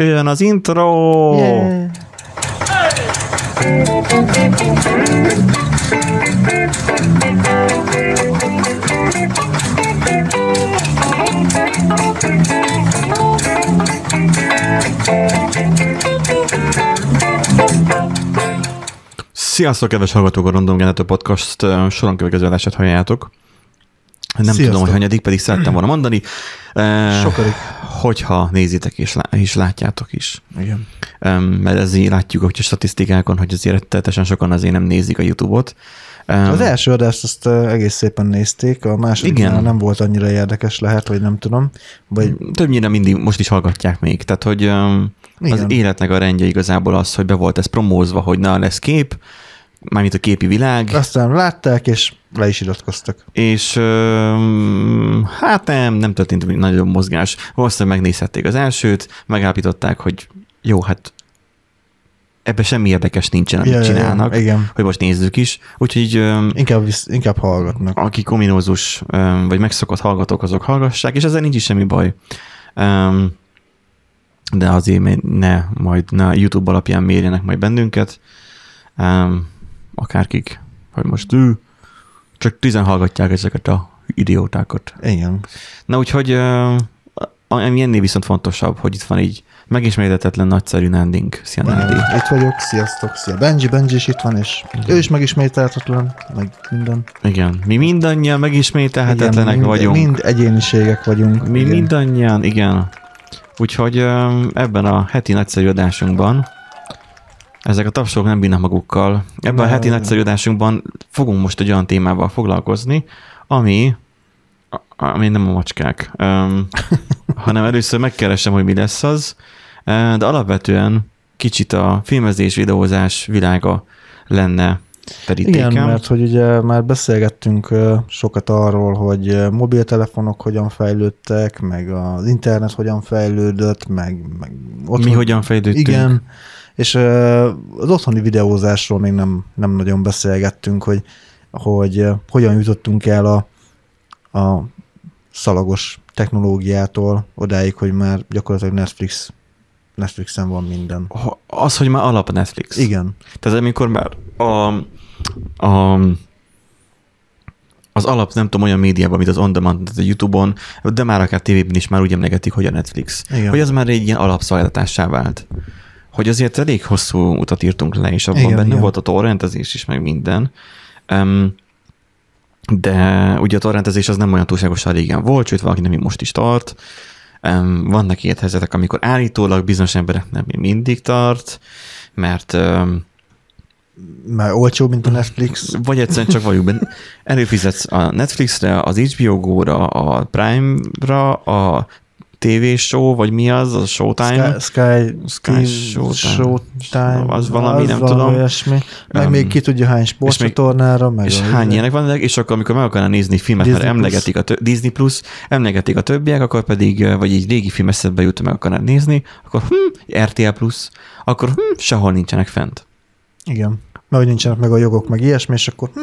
Jön az intro! Yeah. Sziasztok, kedves hallgatók, a Random Generator Podcast ö, soron következő adását halljátok. Nem Sziasztok. tudom, hogy hanyadik, pedig szerettem volna mondani. Eh, Sokadik. Hogyha nézitek és, lá- és látjátok is. Igen. Mert ezért látjuk hogy a statisztikákon, hogy azért rettenetesen sokan azért nem nézik a YouTube-ot. Az első adást azt egész szépen nézték, a második Igen. nem volt annyira érdekes, lehet, vagy nem tudom. Vagy Többnyire mindig most is hallgatják még. Tehát, hogy um, az Igen. életnek a rendje igazából az, hogy be volt ez promózva, hogy na lesz kép, mármint a képi világ, aztán látták, és le is iratkoztak. és hát nem, nem történt nagyon mozgás. Valószínűleg megnézhették az elsőt, megállapították, hogy jó, hát ebben semmi érdekes nincsen, amit Ja, ja, ja, csinálnak, igen. hogy most nézzük is. Úgyhogy Inkább, visz, inkább hallgatnak. akik ominózus, vagy megszokott hallgatók, azok hallgassák, és ezzel nincs is semmi baj. De azért ne, majd ne YouTube alapján mérjenek majd bennünket, akárkik, hogy most ő, csak tizen hallgatják ezeket a idiótákat. Igen. Na úgyhogy ami ennél viszont fontosabb, hogy itt van így megismételhetetlen nagyszerű Nanding. Szia Nandi. Igen. Itt vagyok, sziasztok, szia. Benji, Benji is itt van, és ő is megismételhetetlen, meg minden. Igen, mi mindannyian megismételhetetlenek mind, vagyunk. Mind egyéniségek vagyunk. Mi igen. mindannyian, igen. Úgyhogy ebben a heti nagyszerű adásunkban ezek a tapsok nem bírnak magukkal. Ebben a heti nagyszerű adásunkban fogunk most egy olyan témával foglalkozni, ami, ami nem a macskák, öm, hanem először megkeresem, hogy mi lesz az, de alapvetően kicsit a filmezés, videózás világa lenne terítékem. Igen, mert hogy ugye már beszélgettünk sokat arról, hogy mobiltelefonok hogyan fejlődtek, meg az internet hogyan fejlődött, meg, meg mi hogyan fejlődtünk. Igen, és az otthoni videózásról még nem, nem nagyon beszélgettünk, hogy, hogy hogyan jutottunk el a, a szalagos technológiától odáig, hogy már gyakorlatilag Netflix, Netflixen van minden. Az, hogy már alap Netflix. Igen, Tehát amikor már a, a, az alap, nem tudom, olyan médiában, mint az On Demand, tehát a YouTube-on, de már akár tévében is már úgy emlegetik, hogy a Netflix. Igen. Hogy az már egy ilyen alapszolgáltatássá vált. Hogy azért elég hosszú utat írtunk le, és abban Igen, benne igen. volt a torrentezés is, meg minden. Um, de ugye a torrentezés az nem olyan túlságosan régen volt, sőt valaki nem most is tart. Um, vannak ilyen helyzetek, amikor állítólag bizonyos emberek nem mindig tart, mert um, már olcsóbb, mint a Netflix. vagy egyszerűen csak vagyunk benne. Előfizetsz a Netflixre, az HBO Go-ra, a Prime-ra, a TV show, vagy mi az, a Showtime. Sky, Sky, Sky Showtime. Showtime. Az valami, nem tudom. Olyasmi. Meg Um, még ki tudja hány sportcsatornára. Meg És hány ilyenek van, és akkor amikor meg akarna nézni filmet, Disney mert emlegetik a tö- Disney Plus, emlegetik a többiek, akkor pedig, vagy egy régi film eszedbe jut, meg akarnád nézni, akkor hm, RTL Plus, akkor hm, sehol nincsenek fent. Igen. Mert hogy nincsenek meg a jogok, meg ilyesmi, és akkor, hm,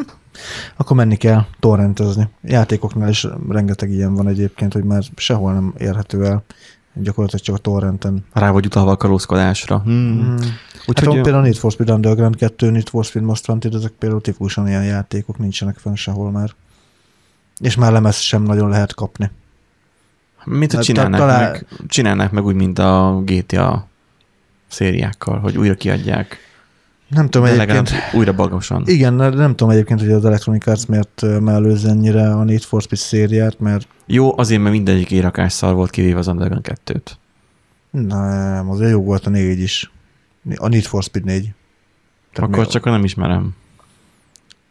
akkor menni kell torrentezni. Játékoknál is rengeteg ilyen van egyébként, hogy már sehol nem érhető el. Gyakorlatilag csak a torrenten. Rá vagy utalva a kalózkodásra. Hmm. Mm. Úgyhogy Hát van például Need for Speed Underground 2, Need for Speed Most Wanted, ezek például tipikusan ilyen játékok nincsenek fenn sehol már. És már lemez sem nagyon lehet kapni. Mint hogy Hát, csinálnák, talán- meg, csinálnák meg úgy, mint a GTA szériákkal, hogy újra kiadják. Nem tudom De egyébként. újra bagosan. Igen, nem tudom egyébként, hogy az Electronic Arts miért mellőz ennyire a Need for Speed szériát, mert Jó, azért, mert mindegyik érakás szar volt, kivéve az Underground 2-t. nem, azért jó volt a négy is. A Need for Speed 4. Tehát Akkor még- csak nem ismerem.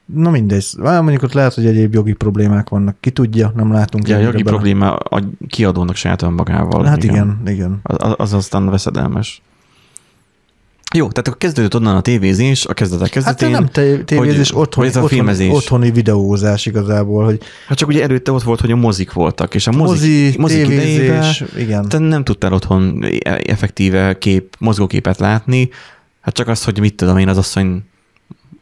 Na mindegy. Mondjuk ott lehet, hogy egyéb jogi problémák vannak. Ki tudja, nem látunk. Ja, a jogi bele. probléma a kiadónak saját önmagával. Hát igen, igen. Az, az aztán veszedelmes. Jó, tehát akkor kezdődött onnan a tévézés, a kezdetek Hát kezdetén. nem te- tévézés, hogy- otthoni, hogy ez a otthoni, filmezés. otthoni videózás igazából, hogy Hát csak ugye előtte ott volt, hogy a mozik voltak, és a mozik, mozi, mozik idejében tévézés, igen. te nem tudtál otthon effektíve kép, mozgóképet látni, hát csak az, hogy mit tudom én, az asszony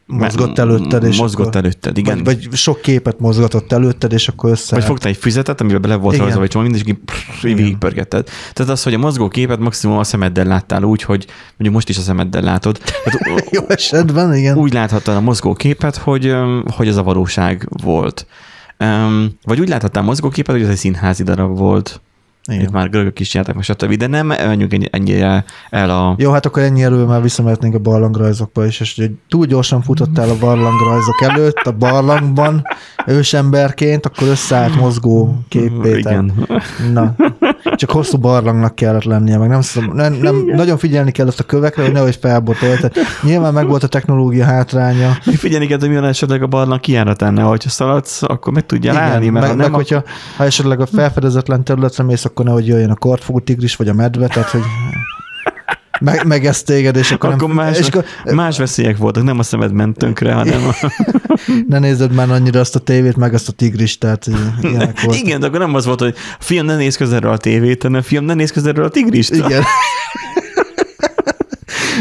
mozgott előtted, és Mozgott akkor, előtted, igen. Vagy, vagy sok képet mozgatott előtted, és akkor össze... Vagy fogtál egy füzetet, amiben bele volt rajzolva egy csomó, mindig végigpörgetted. Tehát az, hogy a mozgó képet maximum a szemeddel láttál úgy, hogy mondjuk most is a szemeddel látod. Tehát Jó esetben, igen. úgy láthattad a mozgó képet, hogy, hogy ez a valóság volt. Um, vagy úgy láthattál a mozgóképet, hogy ez egy színházi darab volt. Itt igen. már görögök is jártak, meg stb. De nem menjünk ennyi- ennyire el a... Jó, hát akkor ennyi elő már visszamehetnénk a barlangrajzokba is, és hogy túl gyorsan futottál a barlangrajzok előtt, a barlangban, ősemberként, akkor összeállt mozgó képpé. Igen. Na, csak hosszú barlangnak kellett lennie, meg nem, szab- nem, nem nagyon figyelni kellett a kövekre, hogy nehogy felbotolj. Tehát nyilván meg volt a technológia hátránya. Még figyelni kell, hogy mi van esetleg a barlang kijáratánál, hogyha szaladsz, akkor meg tudja állni, mert meg, ha meg nem, hogyha ha esetleg a felfedezetlen területre mész, akkor nehogy jöjjön a kortfogú tigris, vagy a medve, tehát hogy meg, megeszt téged, és akkor, akkor nem, más, és akkor más veszélyek voltak, nem a szemed ment tönkre, hanem a... ne nézed már annyira azt a tévét, meg azt a tigris, tehát ilyenek volt. Igen, de akkor nem az volt, hogy fiam, ne nézz közelről a tévét, hanem fiam, ne nézz közelről a tigrist. Igen.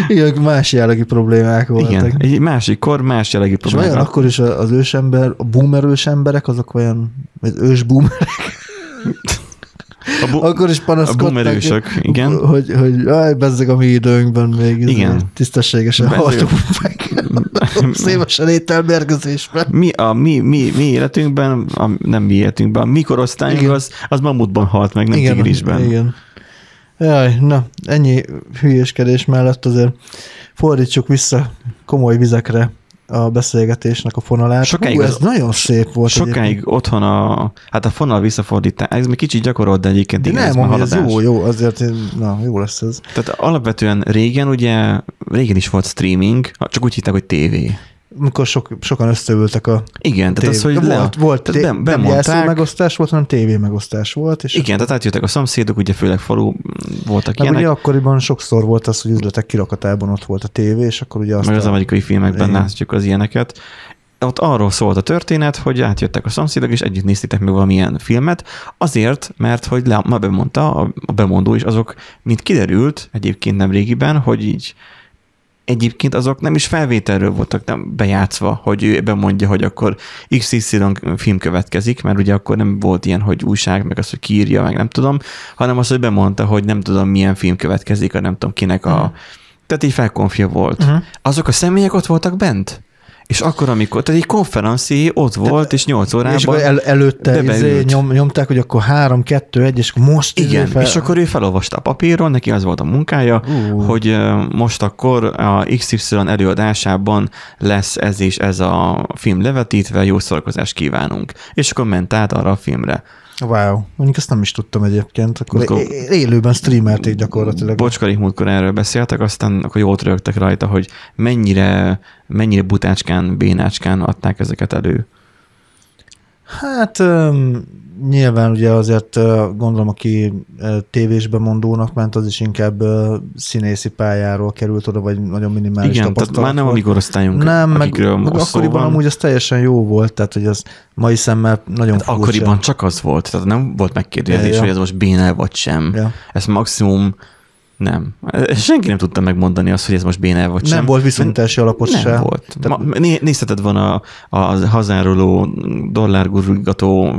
Igen, más jellegű problémák voltak. Igen, egy másik kor, más jellegű És vajon problémák. akkor is az ősember, a boomer ősemberek, azok olyan, vagy ős boomerek, A bu- akkor is panaszkodtak. igen. Hogy, hogy aj, bezzeg a mi időnkben még Igen. tisztességesen haltunk meg. Szévesen ételbergezésben. mi, a mi, mi, mi életünkben, a, nem mi életünkben, a mi korosztályunk Igen. az, az mamutban halt meg, nem igen, tigrisben. Igen. Jaj, na, ennyi hülyéskedés mellett azért fordítsuk vissza komoly vizekre a beszélgetésnek a fonalát. Sokáig Hú, az- ez nagyon szép volt. Sokáig egyébként. otthon a, hát a fonal visszafordítás, ez még kicsit gyakorolt, de egyébként De igen, ez nem, már ami ez jó, jó, azért, na, jó lesz ez. Tehát alapvetően régen ugye, régen is volt streaming, csak úgy hitták, hogy tévé. Amikor sok, sokan összeültek a Igen, tehát az, hogy le, volt, volt tehát té- nem jelszó megosztás volt, hanem tévé megosztás volt. És igen, tehát átjöttek a szomszédok, ugye főleg falu voltak meg ilyenek, ugye akkoriban sokszor volt az, hogy üzletek kirakatában ott volt a tévé, és akkor ugye azt meg az a- amerikai filmekben Igen. látjuk az ilyeneket. Ott arról szólt a történet, hogy átjöttek a szomszédok, és együtt néztétek meg valamilyen filmet, azért, mert hogy le, ma bemondta, a a bemondó is azok, mint kiderült egyébként nem régiben, hogy így egyébként azok nem is felvételről voltak nem bejátszva, hogy ő bemondja, hogy akkor XY film következik, mert ugye akkor nem volt ilyen, hogy újság, meg az, hogy kiírja, meg nem tudom, hanem az, hogy bemondta, hogy nem tudom, milyen film következik, a nem tudom kinek a... Tehát így felkonfia volt. Mhm. Azok a személyek ott voltak bent? És akkor, amikor, tehát egy konferenci ott volt, és 8 órában... és akkor el, előtte izé, nyom, nyomták, hogy akkor 3, 2, 1, és akkor most izé Igen, fel... és akkor ő felolvasta a papíron, neki az volt a munkája, Ú. hogy most akkor a XY előadásában lesz ez és ez a film levetítve, jó szórakozást kívánunk. És akkor ment át arra a filmre. Wow, mondjuk ezt nem is tudtam egyébként. Akkor é- élőben streamelték gyakorlatilag. Bocskarik múltkor erről beszéltek, aztán akkor jót rögtek rajta, hogy mennyire, mennyire butácskán, bénácskán adták ezeket elő. Hát nyilván ugye azért gondolom, aki tévésbe mondónak ment, az is inkább színészi pályáról került oda, vagy nagyon minimális Igen, tehát már nem a mi korosztályunk, Nem, meg, meg akkoriban van. amúgy az teljesen jó volt, tehát hogy az mai szemmel nagyon Hát akkoriban csak az volt, tehát nem volt megkérdezés, Ja, ja. hogy ez most bénel vagy sem. Ja. Ez maximum nem. Senki nem tudta megmondani azt, hogy ez most bénel vagy sem. Nem volt viszonyítási alapot nem se. volt. Tehát- Ma, né, nézheted volna a, a hazáruló dollárgurulgató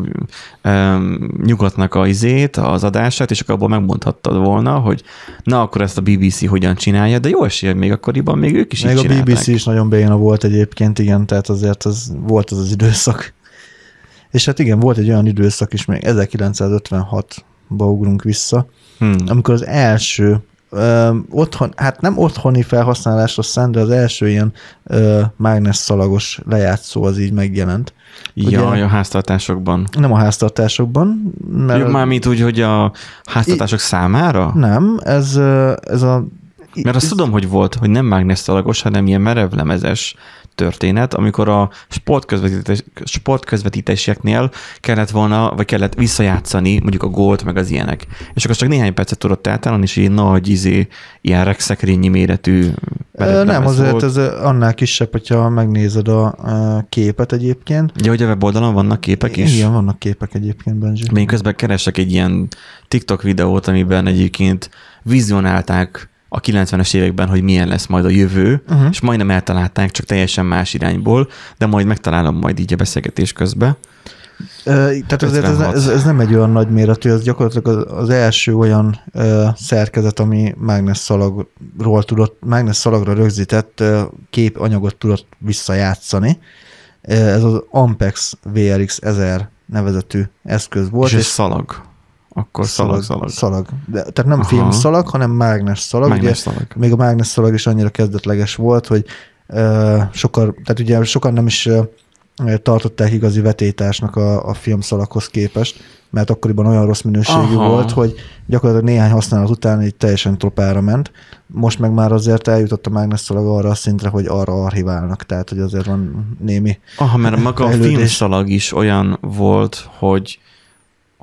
um, nyugatnak a izét, az adását, és akkor abból megmondhattad volna, hogy na, akkor ezt a BBC hogyan csinálja, de jó esélye még akkoriban még ők is Még a. BBC is nagyon béna volt egyébként, igen, tehát azért az volt az az időszak. És hát igen, volt egy olyan időszak is, még 1956-ba ugrunk vissza, Hmm. amikor az első ö, otthon, hát nem otthoni felhasználásra szent, de az első ilyen ö, mágnes-szalagos lejátszó az így megjelent. Jaj, a háztartásokban. Nem a háztartásokban, mert Jó, mármint úgy, hogy a háztartások számára? nem, ez, ez a Mert azt tudom, hogy volt, hogy nem mágnesszalagos, hanem ilyen merevlemezes történet, amikor a sportközvetítés, sportközvetítéseknél kellett volna, vagy kellett visszajátszani mondjuk a gólt, meg az ilyenek. És akkor csak néhány percet tudott átállni, és egy nagy, izé, ilyen rekszekrényi méretű Nem, azért volt. ez annál kisebb, hogyha megnézed a képet egyébként. Ugye, hogy a weboldalon vannak képek is? Igen, vannak képek egyébként, Benji. Még közben keresek egy ilyen TikTok videót, amiben egyébként vizionálták a 90-es években, hogy milyen lesz majd a jövő, Uh-huh. és majdnem eltalálták, csak teljesen más irányból, de majd megtalálom majd így a beszélgetés közben. Tehát azért ez, 56. ez, ez nem egy olyan nagy méretű, ez gyakorlatilag az, az első olyan ö, szerkezet, ami mágnes szalagról tudott, mágnes szalagra rögzített ö, képanyagot tudott visszajátszani. Ez az Ampex VRX 1000 nevezetű eszköz volt. és ez szalag. Akkor szalag, szalag. szalag. De, tehát nem Aha. filmszalag, hanem mágnes szalag. Mágnes Ugye, szalag. még a mágnes szalag is annyira kezdetleges volt, hogy ö, sokan, tehát ugye sokan nem is ö, tartották igazi vetétásnak a, a filmszalaghoz képest, mert akkoriban olyan rossz minőségű Aha. volt, hogy gyakorlatilag néhány használat után így teljesen tropára ment. Most meg már azért eljutott a mágnes szalag arra a szintre, hogy arra archiválnak, tehát hogy azért van némi Aha, mert maga a Fejlődés. filmszalag is olyan volt, hogy,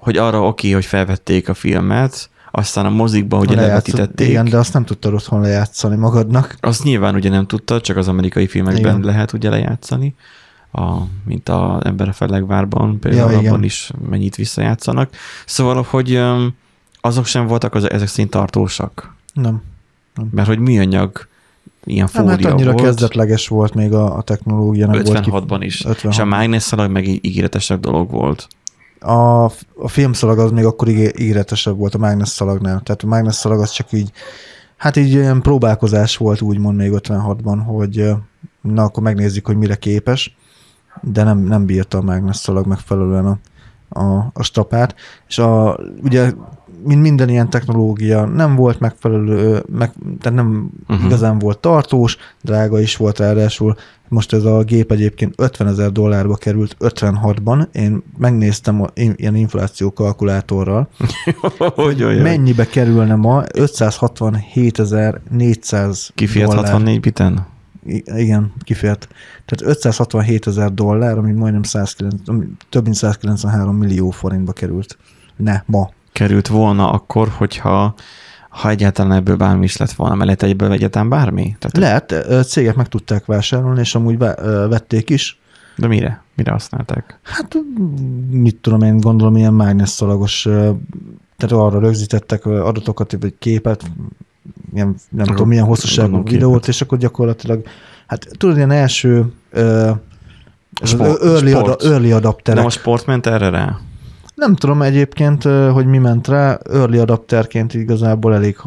hogy arra oké, hogy felvették a filmet, aztán a mozikba ugye lejátszott- levetítették. Igen, de azt nem tudtad otthon lejátszani magadnak. Azt nyilván ugye nem tudta, csak az amerikai filmekben Igen. lehet ugye lejátszani, a, mint a Ember a Fellegvárban, például Ja, igen. abban is mennyit visszajátszanak. Szóval, hogy azok sem voltak az, ezek szerint tartósak, Nem. mert hogy műanyag ilyen Nem, fólia hát annyira volt. kezdetleges volt még a, a technológia. Nem volt 56-ban is. 56. És a mágneszalag meg ígéretesebb dolog volt. A, a filmszalag az még akkor ígé- ígéretesebb volt a mágnes szalagnál. Tehát a mágnes szalag az csak így, hát így olyan próbálkozás volt úgymond még 56-ban, hogy na akkor megnézzük, hogy mire képes, de nem, nem bírta a mágnes szalag megfelelően a, a, a stapát. És a, ugye mint minden ilyen technológia nem volt megfelelő, meg, tehát nem uh-huh. igazán volt tartós, drága is volt ráadásul. Most ez a gép egyébként 50 ezer dollárba került 56-ban. Én megnéztem a, ilyen infláció kalkulátorral, hogy olyan. mennyibe kerülne ma 567.400 Kifért dollár. 64 biten? Igen, kifért. Tehát 567 ezer dollár, ami majdnem 109, ami több mint 193 millió forintba került. Ne, ma. Került volna akkor, hogyha ha egyáltalán ebből bármi is lett volna, mert lehet egyből egyáltalán bármi? Tehát, Lehet, cégek meg tudták vásárolni, és amúgy vették is. De mire? Mire használták? Hát mit tudom én, gondolom ilyen mágnesszalagos, ö, tehát arra rögzítettek adatokat, vagy képet, ilyen, nem Akkor tudom, milyen hosszúságú videót, képet. és akkor gyakorlatilag, hát tudod, ilyen első ö, Sport- early, sport. ada, early adapterek. Nem a sport ment erre rá? Nem tudom egyébként, hogy mi ment rá, early adapterként igazából elég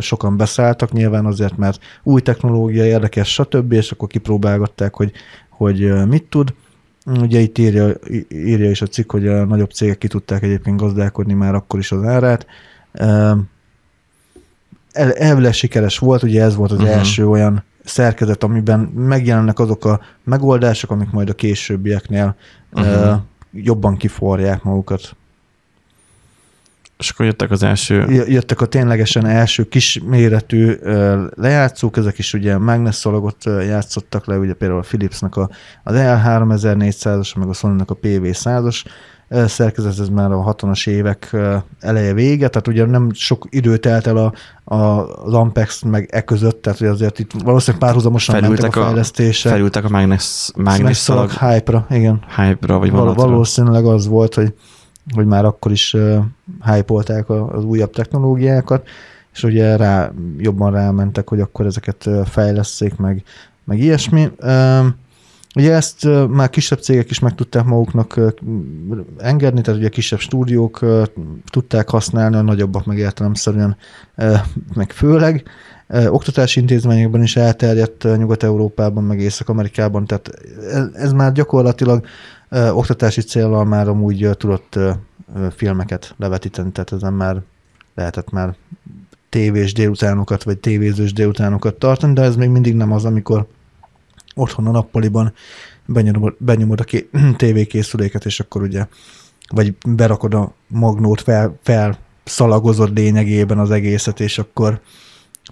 sokan beszálltak, nyilván azért, mert új technológia érdekes, stb., és akkor kipróbálgatták, hogy, hogy mit tud. Ugye itt írja, írja is a cikk, hogy a nagyobb cégek ki tudták egyébként gazdálkodni már akkor is az árát. El, elvileg sikeres volt, ugye ez volt az uh-huh. első olyan szerkezet, amiben megjelennek azok a megoldások, amik majd a későbbieknél uh-huh. Jobban kiforják magukat. És akkor jöttek az első... Jöttek a ténylegesen első kisméretű lejátszók, ezek is ugye mágnesszalagot játszottak le, ugye például a Philipsnek a, az EL3400-as, meg a Sony-nak a PV100-as ö, szerkezet, ez már a 60-as évek eleje vége, tehát ugye nem sok idő telt el a, a, az Ampex meg e között, tehát hogy azért itt valószínűleg párhuzamosan mentek Felültek a a, fejlesztése. felültek a mágnes, mágnes szalag hype-ra, igen. hype-ra, vagy Val- valószínűleg az volt, hogy, hogy már akkor is uh, hype az újabb technológiákat, és ugye rá, jobban rámentek, hogy akkor ezeket fejleszték, meg, meg ilyesmi. Ugye ezt már kisebb cégek is meg tudták maguknak engedni, tehát ugye kisebb stúdiók tudták használni, a nagyobbak meg értelemszerűen, meg főleg. Oktatási intézményekben is elterjedt Nyugat-Európában, meg Észak-Amerikában, tehát ez már gyakorlatilag ö, oktatási célral már amúgy ö, tudott ö, ö, filmeket levetíteni, tehát ezen már lehetett már tévés délutánokat, vagy tévézős délutánokat tartani, de ez még mindig nem az, amikor otthon a nappaliban benyomod, benyomod a ké- tévékészüléket, és akkor ugye, vagy berakod a magnót, fel, felszalagozod lényegében az egészet, és akkor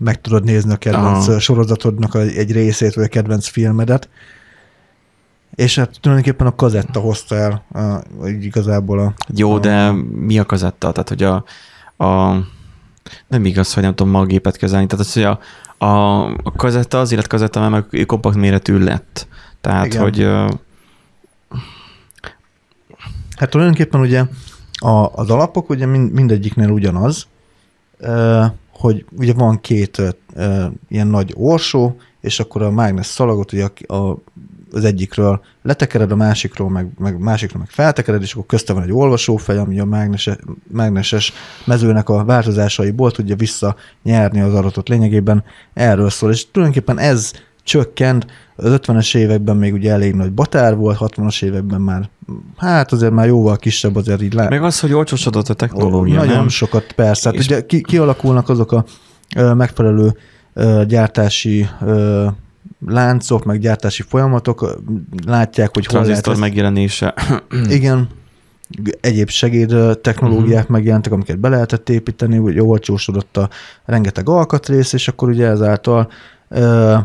meg tudod nézni a kedvenc Aha. sorozatodnak egy részét, vagy a kedvenc filmedet. És hát tulajdonképpen a kazetta hozta el a, így igazából a... Jó, a, de mi a kazetta? Tehát, hogy a, a nem igaz, hogy nem tudom ma a gépet kezelni. Tehát az, hogy a, a, a kazetta az életkazetta, mert meg kompakt méretű lett. Tehát, Igen. hogy Hát tulajdonképpen ugye a, az alapok ugye mind, mindegyiknél ugyanaz, hogy ugye van két ilyen nagy orsó, és akkor a mágnes szalagot ugye a, a, az egyikről letekered, a másikról meg, meg másikról meg feltekered, és akkor közte van egy olvasófej, ami a mágneses, mágneses mezőnek a változásaiból tudja visszanyerni az adatot. Lényegében erről szól, és tulajdonképpen ez csökkent, az 50-es években még ugye elég nagy batár volt, 60-as években már, hát azért már jóval kisebb, azért így lá... Meg az, hogy olcsosodott a technológia, Nagyon nem? sokat, persze. Hát És- ugye ki, kialakulnak azok a ö, megfelelő ö, gyártási ö, láncok, meg gyártási folyamatok, látják, hogy hol lehet megjelenése. Igen, egyéb segéd technológiák uh-huh. megjelentek, amiket be lehetett építeni, hogy olcsósodott a rengeteg alkatrész, és akkor ugye ezáltal ö,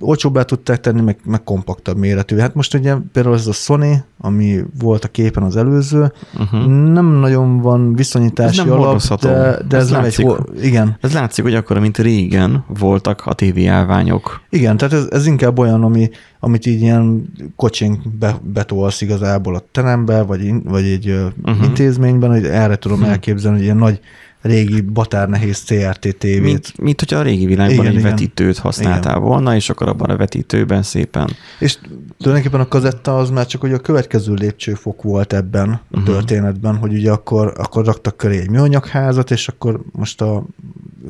olcsóbbá tudták tenni, meg, meg kompaktabb méretű. Hát most ugye például ez a Sony, ami volt a képen az előző, Uh-huh. nem nagyon van viszonyítási Ez nem alap, de, de ez, Ez nem látszik. egy... Igen, Ez látszik, hogy akkor, mint régen voltak a tévéállványok. igen, tehát ez, ez inkább olyan, ami, amit így ilyen kocsin be, betolsz igazából a terembe, vagy, in, vagy egy uh-huh. Intézményben, hogy erre tudom Hm. elképzelni, hogy ilyen nagy régi batárnehéz CRT tévét. Mint, mint hogyha a régi világban Igen, egy igen. vetítőt használtál volna, és akkor abban a vetítőben szépen. És tulajdonképpen a kazetta az már csak hogy a következő lépcsőfok volt ebben a Mhm. történetben, hogy ugye akkor, akkor raktak köré egy műanyagházat, és akkor most a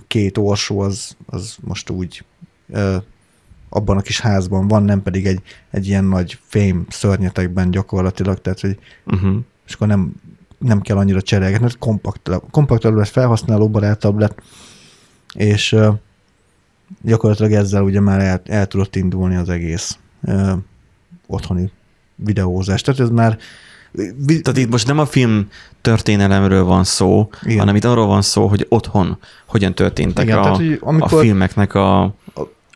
két orsó az, az most úgy ö, abban a kis házban van, nem pedig egy, egy ilyen nagy fém szörnyetekben gyakorlatilag, tehát hogy Uh-huh. és akkor nem, nem kell annyira cserélgetni, mert kompakt, kompaktabb lett, felhasználóbarátabb lett, és gyakorlatilag ezzel ugye már el, el tudott indulni az egész ö, otthoni videózás. Tehát ez már Tehát itt most nem a film történelemről van szó. Igen. hanem itt arról van szó, hogy otthon hogyan történtek Igen, a, tehát, hogy amikor- a filmeknek a,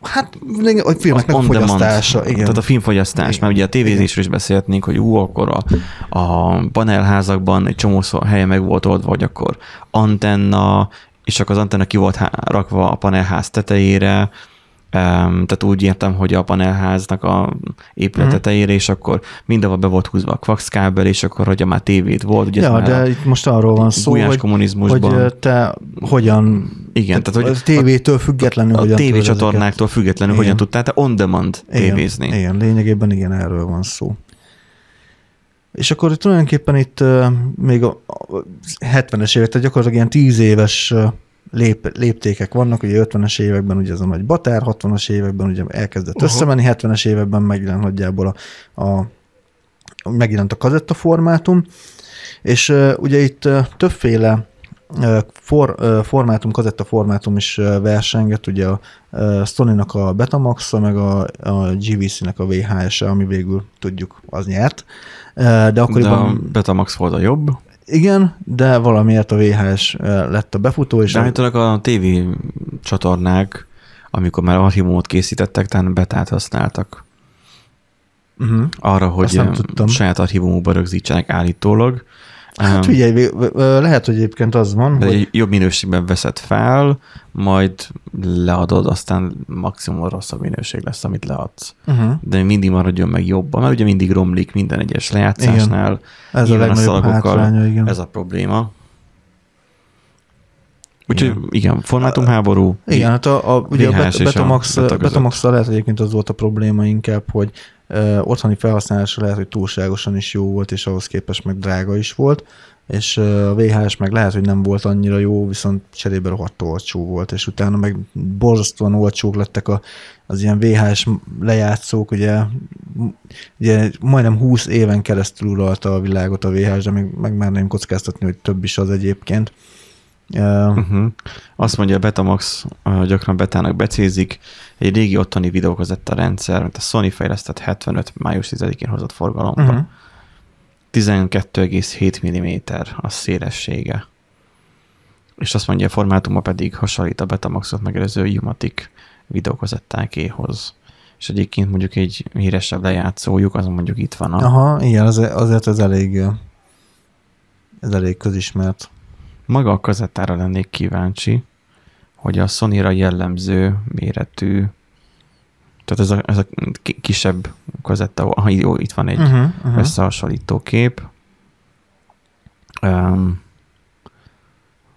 hát a filmeknek a on demand, fogyasztása. Igen. Tehát a filmfogyasztás, Igen. mert ugye a tévézésről is beszélhetnénk, hogy ú, akkor a, a panelházakban egy csomó helye meg volt oldva, hogy akkor antenna, és akkor az antenna ki volt rakva a panelház tetejére, tehát úgy értem, hogy a panelháznak a épület Mhm. tetejére, és akkor mindenhol be volt húzva a coax és akkor, hogyha már tévét volt, ugye ja, de a itt most arról van szó, hogy, kommunizmusban. hogy te hogyan Igen, tehát, hogy a tévétől függetlenül a tudod tévécsatornáktól függetlenül Igen. hogyan tudtál te ezeket- tévézni. Igen, igen, lényegében igen, erről van szó. És akkor tulajdonképpen itt még a, a 70-es évek, tehát gyakorlatilag ilyen 10 éves lép, léptékek vannak, ugye 50-es években ugye ez a nagy batár, 60-as években ugye elkezdett uh-huh. összemenni, 70-es években megjelent nagyjából a, a megjelent a kazetta formátum, és uh, ugye itt uh, többféle for, formátum, kazetta formátum is versengett, ugye a Sony-nak a betamax meg a, a GVC-nek a VHS-e, ami végül tudjuk, az nyert. De De a akkoriban Betamax volt a jobb, igen, de valamiért a VHS uh, lett a befutó, és de a, állítólag a TV csatornák, amikor már archívumot készítettek, talán betát használtak uh-huh. arra, hogy eh, saját archívumukba rögzítsenek állítólag. Hát figyelj, lehet, hogy egyébként az van, de hogy jobb minőségben veszed fel, majd leadod, aztán maximum rosszabb minőség lesz, amit leadsz. uh-huh. De mindig maradjon meg jobban, mert ugye mindig romlik minden egyes lejátszásnál. ez a legnagyobb szalagokkal hátránya, igen. Ez a probléma. Úgyhogy Igen. igen, igen formátumháború. Igen, hát a, a, ugye a a Betamax, Beta között. betamax lehet egyébként az volt a probléma inkább, hogy otthoni felhasználásra lehet, hogy túlságosan is jó volt, és ahhoz képest meg drága is volt, és a VHS meg lehet, hogy nem volt annyira jó, viszont cserébe rohadt olcsó volt, és utána meg borzasztóan olcsók lettek a, az ilyen VHS lejátszók, ugye, ugye majdnem 20 éven keresztül uralta a világot a VHS, de meg, meg már nem kockáztatni, hogy több is az egyébként. Uh-huh. Azt mondja, a Betamax gyakran betának becézik. Egy régi otthoni videókazetta rendszer, mint a Sony fejlesztett 75. május 10-én hozott forgalomba. uh-huh. Uh-huh. 12,7 mm a szélessége. És azt mondja, a formátuma pedig hasonlít a Betamaxot megelőző Umatic videókazettákéhoz. És egyébként mondjuk egy híresebb lejátszójuk, az mondjuk itt van a Aha, igen, az, azért ez elég, ez elég közismert. Maga a kazettára lennék kíváncsi, hogy a Sony-ra jellemző méretű, tehát ez a, ez a ki- kisebb kazetta, ha jó, itt van egy uh-huh, Uh-huh, összehasonlító kép. Um,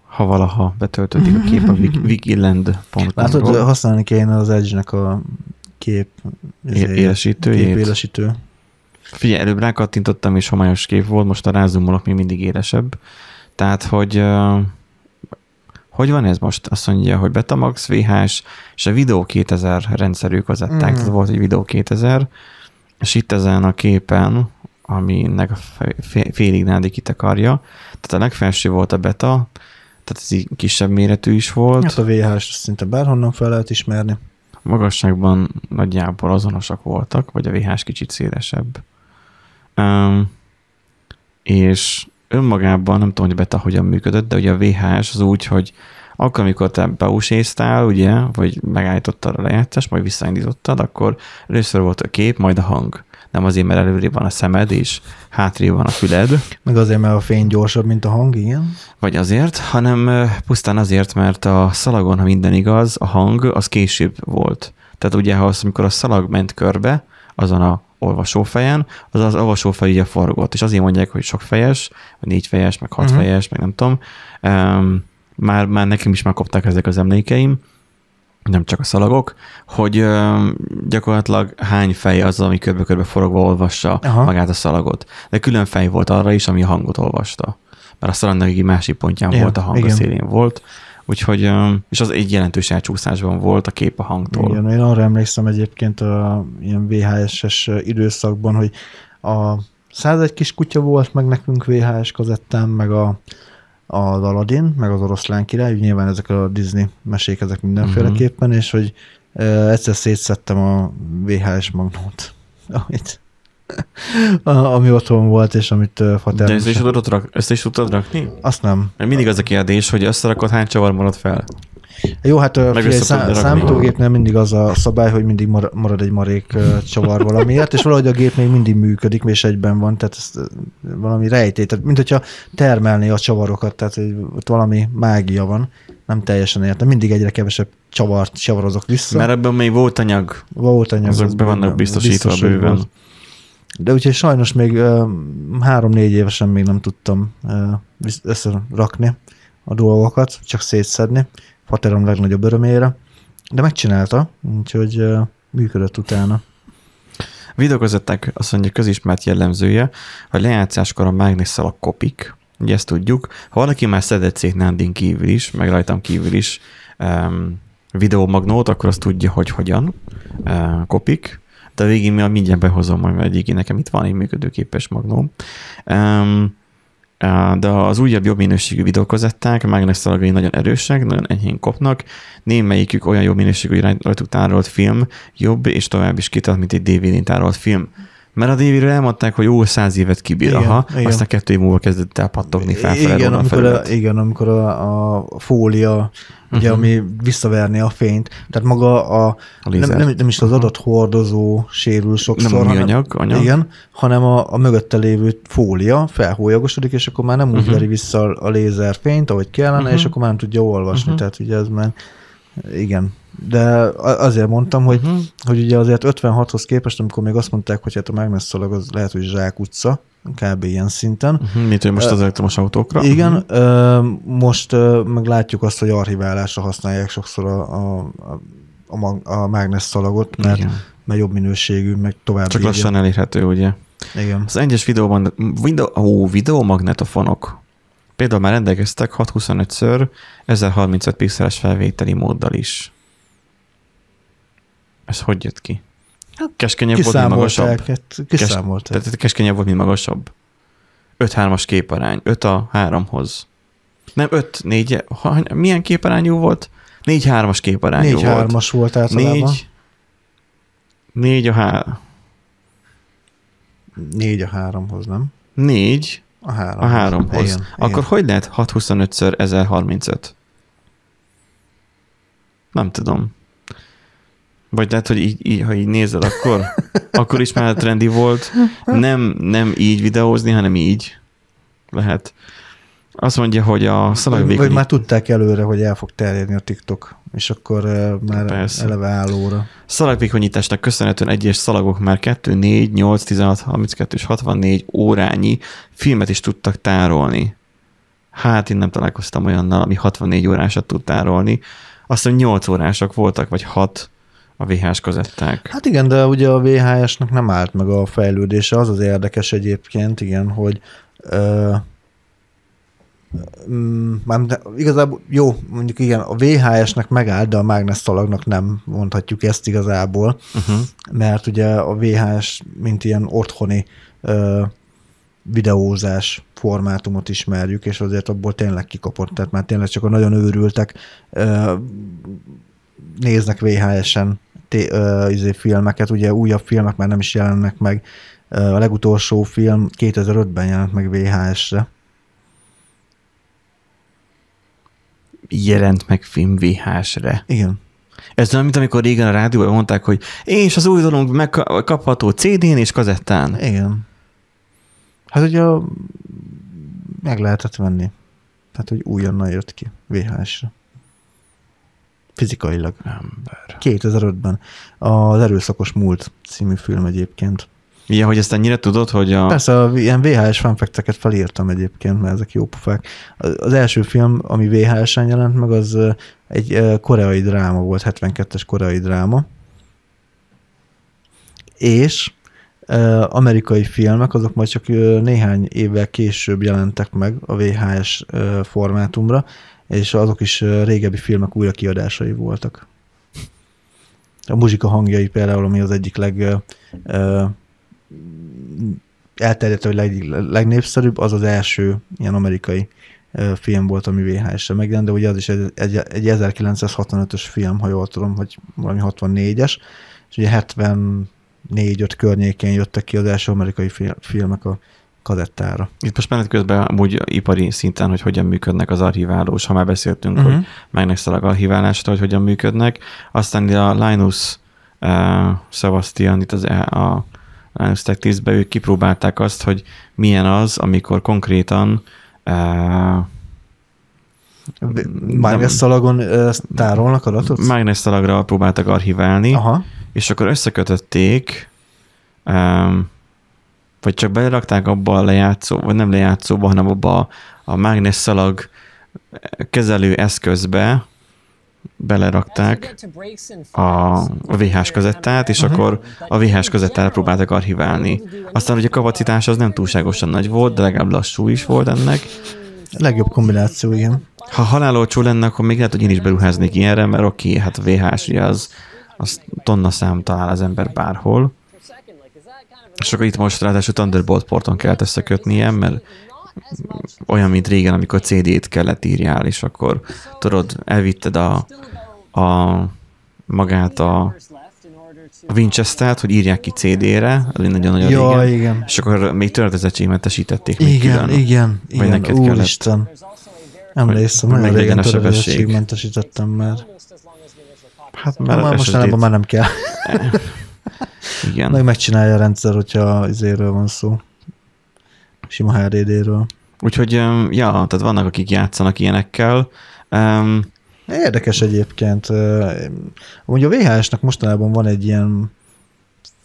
ha valaha betöltődik a kép a wikiland.com. Látod, használni kéne az Edge-nek a kép É- élesítőjét? Kép élesítő. Figyelj, előbb rákattintottam, és homályos kép volt, most a rázumolok még mindig élesebb. Tehát, hogy hogy van ez most? Azt mondja, hogy Betamax, VHS, és a Video 2000 rendszerük az adták, Mm. tehát volt egy Video 2000, és itt ezen a képen, aminek a félig nádi kitekarja, tehát a legfelső volt a beta, tehát ez így kisebb méretű is volt. Hát a VHS szinte bárhonnan fel lehet ismerni. magasságban nagyjából azonosak voltak, vagy a VHS kicsit szélesebb. Um, és önmagában nem tudom, hogy beta hogyan működött, de ugye a VHS az úgy, hogy akkor, amikor te beuséztál, ugye, vagy megállítottad a lejátszást, majd visszaindítottad, akkor először volt a kép, majd a hang. Nem azért, mert előrébb van a szemed, és hátrébb van a füled, Meg azért, mert a fény gyorsabb, mint a hang, igen. vagy azért, hanem pusztán azért, mert a szalagon, ha minden igaz, a hang az később volt. Tehát ugye, ha az, amikor a szalag ment körbe, azon a olvasófejen, az az olvasófej ugye forgott, és azért mondják, hogy sok fejes, vagy négy fejes, meg hat Mhm. uh-huh. meg nem tudom. Um, már, már nekem is megkopták ezek az emlékeim, nem csak a szalagok, hogy um, gyakorlatilag hány fej az, ami körbe-körbe forogva olvassa. Aha. magát a szalagot. De külön fej volt arra is, ami a hangot olvasta. Mert a szalagnak egy másik pontján Igen, volt, a hang igen. a szélén volt. Úgyhogy, és az egy jelentős elcsúszásban volt a kép a hangtól. Igen, én arra emlékszem egyébként a ilyen VHS-es időszakban, hogy a 101 kis kutya volt meg nekünk VHS kazettán, meg a, az Aladdin, meg az oroszlán király, nyilván ezek a Disney mesék, ezek mindenféleképpen, és hogy egyszer szétszettem a VHS magnót, amit, a, ami otthon volt, és amit uh, De Fater... ezt is, tudod rak, ezt is tudtad rakni? Azt nem. Mert mindig az a kérdés, hogy összerakod, hány csavar marad fel. Jó, hát figyelj, össze szá- tudod rakni. számítógépnél mindig az a szabály, hogy mindig mar- marad egy marék csavar valamiért, és valahogy a gép még mindig működik, és egyben van, tehát ez valami rejtély, tehát mint hogyha termelné a csavarokat, tehát ott valami mágia van, nem teljesen értem, mindig egyre kevesebb csavart csavarozok vissza. Mert ebben még volt anyag. volt anyag, azok az be vannak biztosítva bőven. volt. De úgyhogy sajnos még három-négy évesen még nem tudtam összerakni a dolgokat, csak szétszedni. Faterom legnagyobb örömére. De megcsinálta, úgyhogy működött utána. Videókazetták azt mondja közismert jellemzője, hogy lejátszáskor a mágnesszal a kopik, ugye ezt tudjuk. Ha valaki már szedett szét Nandin kívül is, meg rajtam kívül is um, videómagnót, akkor azt tudja, hogy hogyan uh, kopik. De a végén mi mindjárt behozom, majd egyik nekem itt van egy működőképes magnó. Um, de az újabb jobb minőségű videókazetták, a mágnes szalagai nagyon erősek, nagyon enyhén kopnak, némelyikük olyan jó minőségű, rajtuk tárolt film jobb és tovább is kitart, mint egy DVD-n tárolt film. Mert a DVD-ről elmondták, hogy jó, száz évet kibír, Igen, aha, igen. aztán kettő év múlva kezdett el pattogni felfelé igen, amikor a, igen, amikor a, a fólia, ugye, Mhm. ami visszaverni a fényt, tehát maga a, A nem, lézer. nem, nem is az adott hordozó sérül sokszor, Nem a hanem, műanyag, anyag. Igen, hanem a, a mögötte lévő fólia felhólyagosodik, és akkor már nem úgy Mhm. uh-huh. veri vissza a lézerfényt, ahogy kellene, uh-huh. Mhm. és akkor már nem tudja olvasni. Mhm. Uh-huh. Tehát ugye ez már, igen. De azért mondtam, hogy, Mhm. hogy ugye azért 56-hoz képest, amikor még azt mondták, hogy hát a mágnesszalag az lehet, hogy zsák utca, kb. ilyen szinten. Mhm, Mint hogy most az elektromos autókra. Igen, ö, most meg látjuk azt, hogy archiválásra használják sokszor a, a, a, a, a mágnesszalagot, mert, Igen. mert jobb minőségű, meg tovább Csak írja. lassan elérhető, ugye? Igen. Az egyes videóban, videó, ó, videomagnetofonok például már rendelkeztek 625-ször 1035 pixeles felvételi móddal is. Ez hogy jött ki? Hát Keskenyebb volt, mint magasabb. Kiszámolták, hát kiszámolták. Tehát keskenyebb volt, mint magasabb. 5-3-as képarány. 5 a 3-hoz. Nem, 5 4 ha, milyen képarányú volt? 4-3-as képarányú Négy volt. hármas volt általában. 4 4 a 3. Négy a háromhoz, nem? 4 A három. a 3-hoz. Igen, Akkor igen. hogy lehet 625-ször 1035? Nem tudom. Vagy lehet, hogy így, így, ha így nézel, akkor, akkor is már trendi volt. Nem, nem így videózni, hanem így. Lehet. Azt mondja, hogy a Vagy, vagy szalagvékony... már tudták előre, hogy el fog terjedni a TikTok, és akkor uh, már Persze. eleve állóra. Szalagvékonyításnak köszönhetően egyes szalagok már 2, 4, 8, 16, 32 és 64 órányi filmet is tudtak tárolni. Hát én nem találkoztam olyannal, ami 64 órásat tud tárolni. Azt hiszem 8 órásak voltak, vagy 6 a VHS kazetták. Hát igen, de ugye a VHS-nek nem állt meg a fejlődése. Az az érdekes egyébként, igen, hogy ö, mm, már de igazából jó, mondjuk igen, a VHS-nek megállt, de a mágnes szalagnak nem mondhatjuk ezt igazából, Uh-huh. mert ugye a VHS, mint ilyen otthoni ö, videózás formátumot ismerjük, és azért abból tényleg kikapott, tehát már tényleg csak a nagyon őrültek ö, néznek VHS-en té- ö, izé filmeket, ugye újabb filmek már nem is jelennek meg. A legutolsó film 2005-ben jelent meg VHS-re. Jelent meg film VHS-re. Igen. Ez olyan, mint amikor régen a rádióban mondták, hogy és az új dolog megkapható CD-n és kazettán. Igen. Hát ugye meg lehetett venni. Tehát, hogy újonnan jött ki VHS-re. Fizikailag. Ember. 2005-ben. Az Erőszakos Múlt című film egyébként. Ilyen, hogy ezt ennyire tudod, hogy a... Persze, a, ilyen VHS fanfekteket felírtam egyébként, mert ezek jó pofák. Az első film, ami VHS-en jelent meg, az egy koreai dráma volt, 72-es koreai dráma. És amerikai filmek, azok majd csak néhány évvel később jelentek meg a VHS formátumra, és azok is régebbi filmek újra kiadásai voltak. A muzsika hangjai például, ami az egyik leg elterjedt, vagy leg, legnépszerűbb, az az első ilyen amerikai film volt, ami VHS-re megjelent, de ugye az is egy, egy, egy 1965-ös film, ha jól tudom, hogy valami 64-es, és ugye 74-5 környékén jöttek ki az első amerikai fi- filmek a kazettára. Itt most menet közben amúgy ipari szinten, hogy hogyan működnek az archiválós, ha már beszéltünk, uh-huh. Mhm. hogy megnekszalag archiválásra, hogy hogyan működnek. Aztán a Linus uh, Sebastian, itt az, e- a Linus Tech Tips-be ők kipróbálták azt, hogy milyen az, amikor konkrétan uh, Mágnes szalagon ö, tárolnak adatot? mágnesszalagra próbáltak archiválni, Aha. és akkor összekötötték, um, vagy csak belerakták abba a lejátszó, vagy nem lejátszóba, hanem abba a, a mágnesszalag kezelő eszközbe belerakták a, VHS kazettát, és Mhm. akkor a VHS kazettára próbáltak archiválni. Aztán ugye a kapacitás az nem túlságosan nagy volt, de legalább lassú is volt ennek. Legjobb kombináció, igen. Ha halálolcsó lenne, akkor még lehet, hogy én is beruháznék ilyenre, mert oké, okay, hát a VHS ugye az, az tonna szám talál az ember bárhol. És akkor itt most ráadásul Thunderbolt porton kellett összekötnie, mert olyan, mint régen, amikor CD-t kellett írjál, és akkor tudod, elvitted a, a magát a, a Winchester-t, hogy írják ki CD-re, az nagyon-nagyon Ja, régen, igen. és akkor még törötezettségmentesítették még Igen, külön. igen, igen, neked kellett. úristen. Emlékszem, nagyon régen töröközöttségmentesítettem már. Hát Már már mostanában már nem kell. Igen. Meg megcsinálja a rendszer, hogyha izéről van szó. Sima HDD-ről. Úgyhogy, ja, tehát vannak, akik játszanak ilyenekkel. Um, Érdekes egyébként. Ugye a VHS-nek mostanában van egy ilyen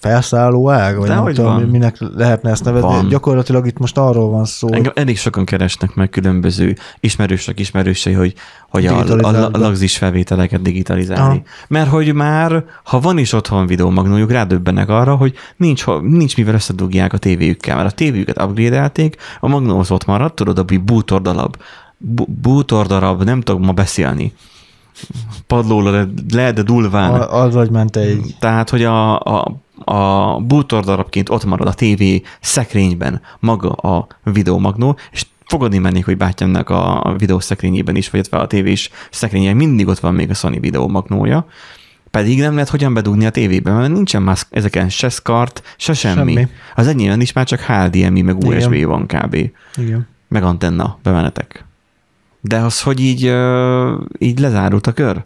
felszálló ág, vagy nem Dehogy tudom, van. minek lehetne ezt nevezni. Van. Gyakorlatilag itt most arról van szó, engem elég sokan keresnek meg különböző ismerősök, ismerősei, hogy, hogy a, a, a lagzis felvételeket digitalizálni. Aha. Mert hogy már, ha van is otthon videómagnójuk, rádöbbennek arra, hogy nincs, nincs mivel összedugják a tévéjükkel, mert a tévéjüket upgrade-elték, a magnó az ott maradt, tudod, a bútordarab, bu- bútordarab, nem tudok ma beszélni. Padlóra le, le de dulván. a- az vagy ment egy. Tehát, hogy a, a, a bútordarabként ott marad a tévé szekrényben maga a videómagnó, és fogadni mennék, hogy bátyámnak a videó szekrényében is, vagy ott a tévés szekrényen mindig ott van még a Sony videómagnója, pedig nem lehet hogyan bedugni a tévébe, mert nincsen már ezeken se SCART, se semmi. Semmi. Az enyémben is már csak HDMI, meg USB Igen. van kb. Igen. Meg antenna bemenetek. De az, hogy így, így lezárult a kör?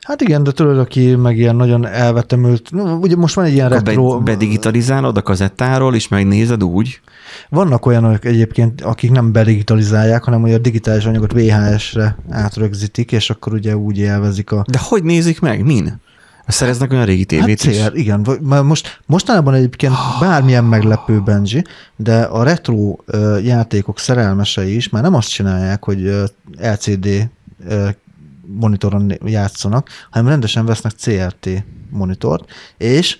Hát igen, de tudod, aki meg ilyen nagyon elvetemült, ugye most van egy ilyen retro, be, bedigitalizálod a kazettáról, és megnézed úgy, vannak olyanok egyébként, akik nem bedigitalizálják, hanem hogy a digitális anyagot VHS-re átrögzítik, és akkor ugye úgy élvezik a... De hogy nézik meg? Min? Szereznek olyan régi tévét hát is? CR, igen. Vagy- már Most, mostanában egyébként bármilyen meglepő Benji, de a retro játékok szerelmesei is már nem azt csinálják, hogy LCD monitoron játszanak, hanem rendesen vesznek CRT monitort, és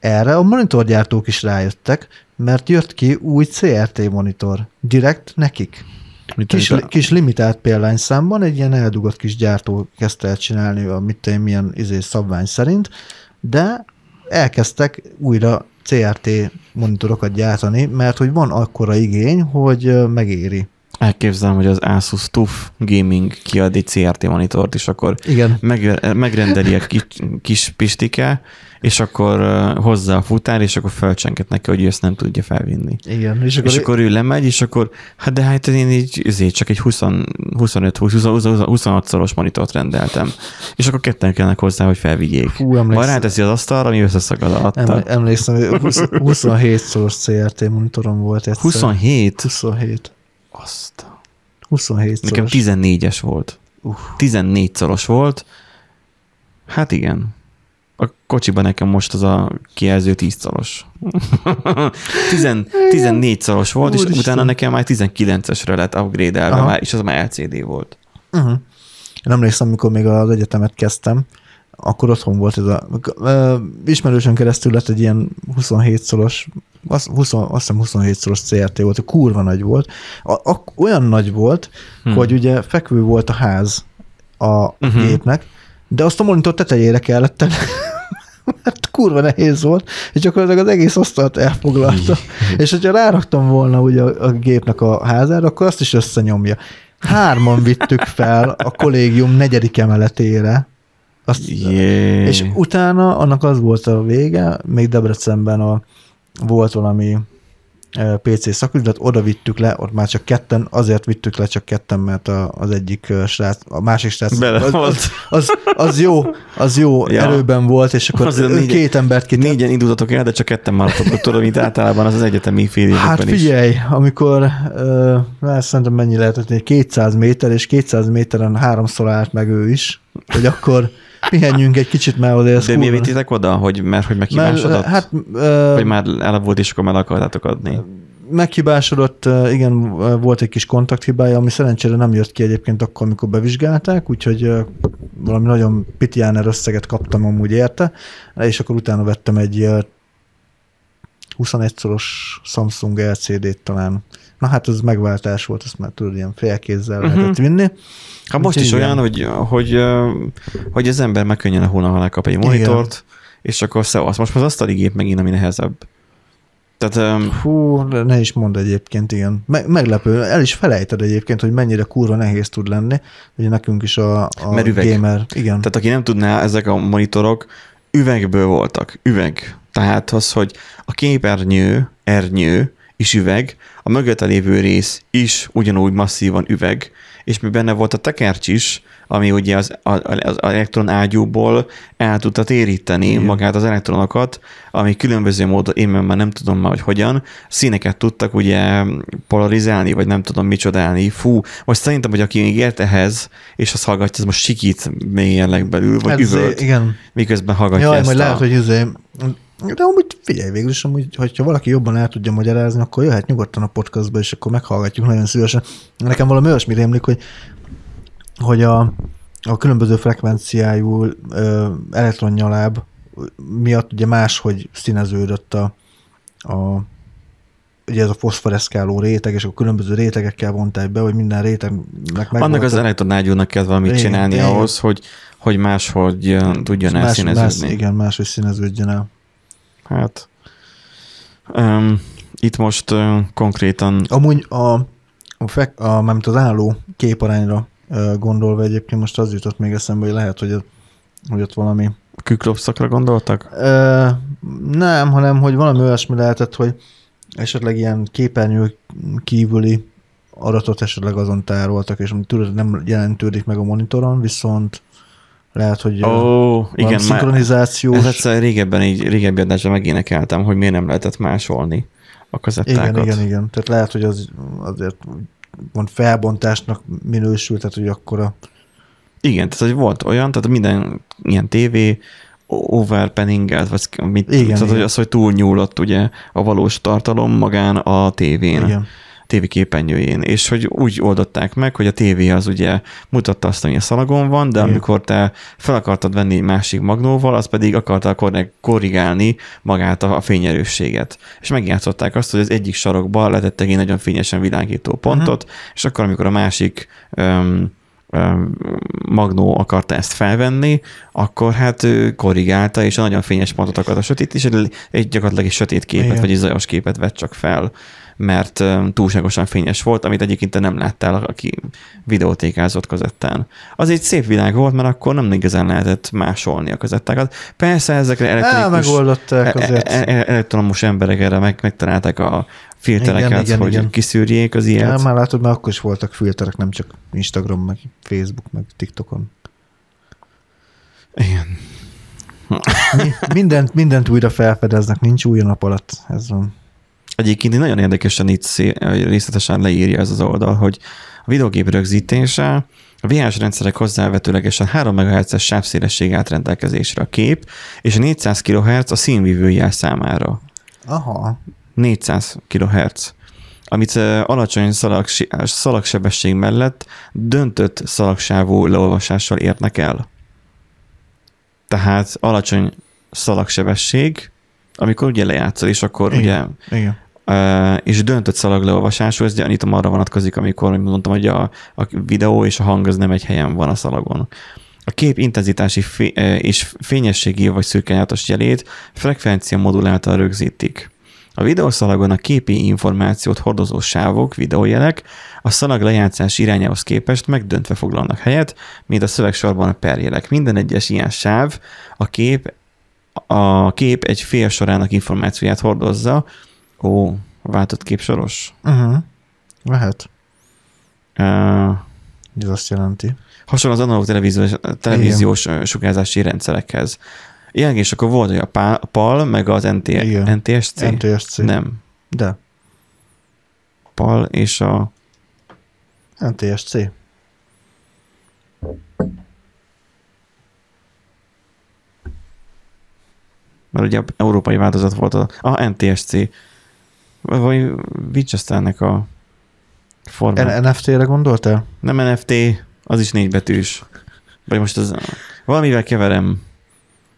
erre a monitorgyártók is rájöttek, mert jött ki új CRT monitor, direkt nekik. Mit Kis, tudom, kis limitált példányszámban egy ilyen eldugott kis gyártó kezdte el csinálni a mit én, milyen izé szabvány szerint, de elkezdtek újra CRT monitorokat gyártani, mert hogy van akkora igény, hogy megéri. Elképzelem, hogy az Asus TUF Gaming kiad egy CRT monitort, és akkor Igen. meg, megrendeli a kis, kis pistike, és akkor hozza a futár, és akkor felcsenket neki, hogy ő ezt nem tudja felvinni. Igen. És akkor, És akkor ő lemegy, és akkor, hát de hát én így ezért csak egy 20, 25, 20, 26 szoros monitort rendeltem. És akkor ketten kellnek hozzá, hogy felvigyék. Majd emlékszem, ráteszi az asztalra, ami összeszakad alatta. em- emlékszem, hogy 20 27 szoros CRT monitorom volt egyszer. 27? 27. Azt. 27 Nekem szoros. 14-es volt. Uff. 14 szoros volt. Hát igen. A kocsiban nekem most az a kijelző 10 szoros. 10, 14 szoros volt, és Úristen. utána nekem már 19-esre lett upgrade-elve, már, és az már LCD volt. Uh-huh. Én emlékszem, amikor még az egyetemet kezdtem, akkor otthon volt ez a... ö, Ismerősön keresztül lett egy ilyen 27 szoros, azt, 20, azt hiszem 27 szoros CRT volt, kurva nagy volt. A, a, olyan nagy volt, Hm. hmm. hogy ugye fekvő volt a ház a uh-huh. gépnek, de azt a monitor tetejére kellett tenni. mert kurva nehéz volt, és gyakorlatilag az egész asztalt elfoglalta. és hogyha ráraktam volna ugye a, a gépnek a házára, akkor azt is összenyomja. Hárman vittük fel a kollégium negyedik emeletére. Azt, és utána annak az volt a vége, még Debrecenben a, volt valami PC szaküzlet, oda vittük le, ott már csak ketten, azért vittük le csak ketten, mert a, az egyik srác, a másik srác, Bele az, volt. az, az, az, jó, az jó Ja. erőben volt, és akkor Azért négy- két embert kitett. Négyen indultatok el, de csak ketten maradtatok, tudod, mint általában az az egyetemi fél Hát is. figyelj, amikor uh, szerintem mennyi lehetett, egy 200 méter, és 200 méteren háromszor állt meg ő is, hogy akkor pihenjünk egy kicsit, mert azért ez De miért vittétek oda, hogy mert hogy mert, meghibásodott? hát Vagy uh, már elavult, és akkor már akartátok adni? meghibásodott, igen, volt egy kis kontakthibája, ami szerencsére nem jött ki egyébként akkor, amikor bevizsgálták, úgyhogy valami nagyon pitiáner összeget kaptam amúgy érte, és akkor utána vettem egy 21-szoros Samsung LCD-t talán. Na hát ez megváltás volt, azt már tudod, ilyen félkézzel Mhm. uh-huh. lehetett vinni. Hát most is Igen. olyan, hogy, hogy, hogy az ember meg könnyen a hóna, ha lekap egy monitort, és akkor szevasz. Most az asztali gép megint, ami nehezebb. Tehát Fú, de ne is mondd egyébként, igen. Me- meglepő, el is felejted egyébként, hogy mennyire kurva nehéz tud lenni. Ugye nekünk is a, a Mert üveg. gamer, igen. Tehát aki nem tudná, ezek a monitorok üvegből voltak. Üveg. Tehát az, hogy a képernyő, ernyő is üveg, a mögötte lévő rész is ugyanúgy masszívan üveg, és mi benne volt a tekercs is, ami ugye az, az elektron ágyúból el tudta téríteni Igen. magát az elektronokat, ami különböző módon, én már nem tudom már, hogy hogyan, színeket tudtak ugye polarizálni, vagy nem tudom micsodálni. Fú, most szerintem, hogy aki még ért ehhez, és azt hallgatja, az most sikít mélyen legbelül, vagy Ez- üvölt, Igen. miközben hallgatja Jaj, ezt majd a... lehet, hogy izé, de amúgy figyelj végül is, amúgy, hogyha valaki jobban el tudja magyarázni, akkor jöhet nyugodtan a podcastba, és akkor meghallgatjuk nagyon szívesen. Nekem valami olyasmi rémlik, hogy, hogy a, a különböző frekvenciájú ö, elektronnyaláb miatt ugye máshogy színeződött a, a ugye ez a foszforeszkáló réteg, és a különböző rétegekkel vonták be, hogy minden rétegnek meg Annak az elektronágyúnak kell valamit Igen, csinálni igen. ahhoz, hogy, hogy máshogy tudjon más, más, elszíneződni. igen, máshogy színeződjön el. Hát, um, itt most uh, konkrétan Amúgy a, a, fek, a mármint az álló képarányra ö, gondolva egyébként most az jutott még eszembe, hogy lehet, hogy, hogy ott valami küklopszakra gondoltak? Ö, nem, hanem hogy valami olyasmi lehetett, hogy esetleg ilyen képernyő kívüli adatot esetleg azon tároltak, és tudod, nem jelentődik meg a monitoron, viszont lehet, hogy oh, igen, már szinkronizációs. ez egyszer régebben, egy régebbi adásban megénekeltem, hogy miért nem lehetett másolni a kazettákat. igen, igen, igen. Tehát lehet, hogy az azért mond felbontásnak minősül, tehát hogy akkor a Igen, tehát hogy volt olyan, tehát minden ilyen tévé overpenningelt, vagy mit, Igen, tehát, igen. hogy az, hogy túlnyúlott ugye a valós tartalom magán a tévén. Igen. Tévé képernyőjén, és hogy úgy oldották meg, hogy a tévé az ugye mutatta azt, ami a szalagon van, de Igen. amikor te fel akartad venni másik magnóval, az pedig akarta korre- korrigálni magát a, a fényerősséget. És megjátszották azt, hogy az egyik sarokba letettek egy nagyon fényesen világító pontot, uh-huh. és akkor, amikor a másik öm, magnó akarta ezt felvenni, akkor hát ő korrigálta, és a nagyon fényes pontot akarta sötét, és egy, egy gyakorlatilag egy sötét képet, Igen. vagy egy zajos képet vett csak fel mert túlságosan fényes volt, amit egyébként nem láttál, aki videótékázott kazettán. Az egy szép világ volt, mert akkor nem igazán lehetett másolni a kazettákat. Persze ezekre El, elektronikus, megoldották azért. e- e- elektromos emberek erre meg, megtalálták a filtereket, Igen, igen, hogy igen. kiszűrjék az Ja, ilyet. már látod, már akkor is voltak filterek, nem csak Instagram, meg Facebook, meg TikTokon. Igen. Mi, mindent, mindent újra felfedeznek, nincs új nap alatt. Ez van. Egyébként így nagyon érdekesen itt részletesen leírja ez az oldal, hogy a videógép rögzítése a VHS rendszerek hozzávetőlegesen 3 MHz-es sávszélesség állt rendelkezésre a kép, és a 400 kHz a színvívő jel számára. Aha. 400 kHz amit alacsony szalag, szalagsebesség mellett döntött szalagsávú leolvasással érnek el. Tehát alacsony szalagsebesség, amikor ugye lejátszol, és akkor Igen. ugye Igen. És döntött szalagleolvasású, ez gyanítom arra vonatkozik, amikor mondtam, hogy a, a videó és a hang az nem egy helyen van a szalagon. A kép intenzitási fé- és fényességi vagy szürkányátos jelét frekvencia modul rögzítik. A videószalagon a képi információt hordozó sávok, videójelek a szalag lejátszás irányához képest megdöntve foglalnak helyet, mint a szövegsorban a perjelek. Minden egyes ilyen sáv a kép, a kép egy fél sorának információját hordozza, Ó, váltott képsoros. Uh-huh. Lehet. Uh, Ez azt jelenti. hasonló az analóg televíziós, televíziós sugárzási rendszerekhez. Igen, és akkor volt, hogy a PAL, a PAL meg az NT, Igen. NTSC. NTSC. Nem. De. PAL és a... NTSC. Mert ugye a európai változat volt a, a NTSC. Vagy Winchesternek a formá. N- NFT-re gondoltál? Nem NFT, az is négy betűs. Vagy most az... Valamivel keverem.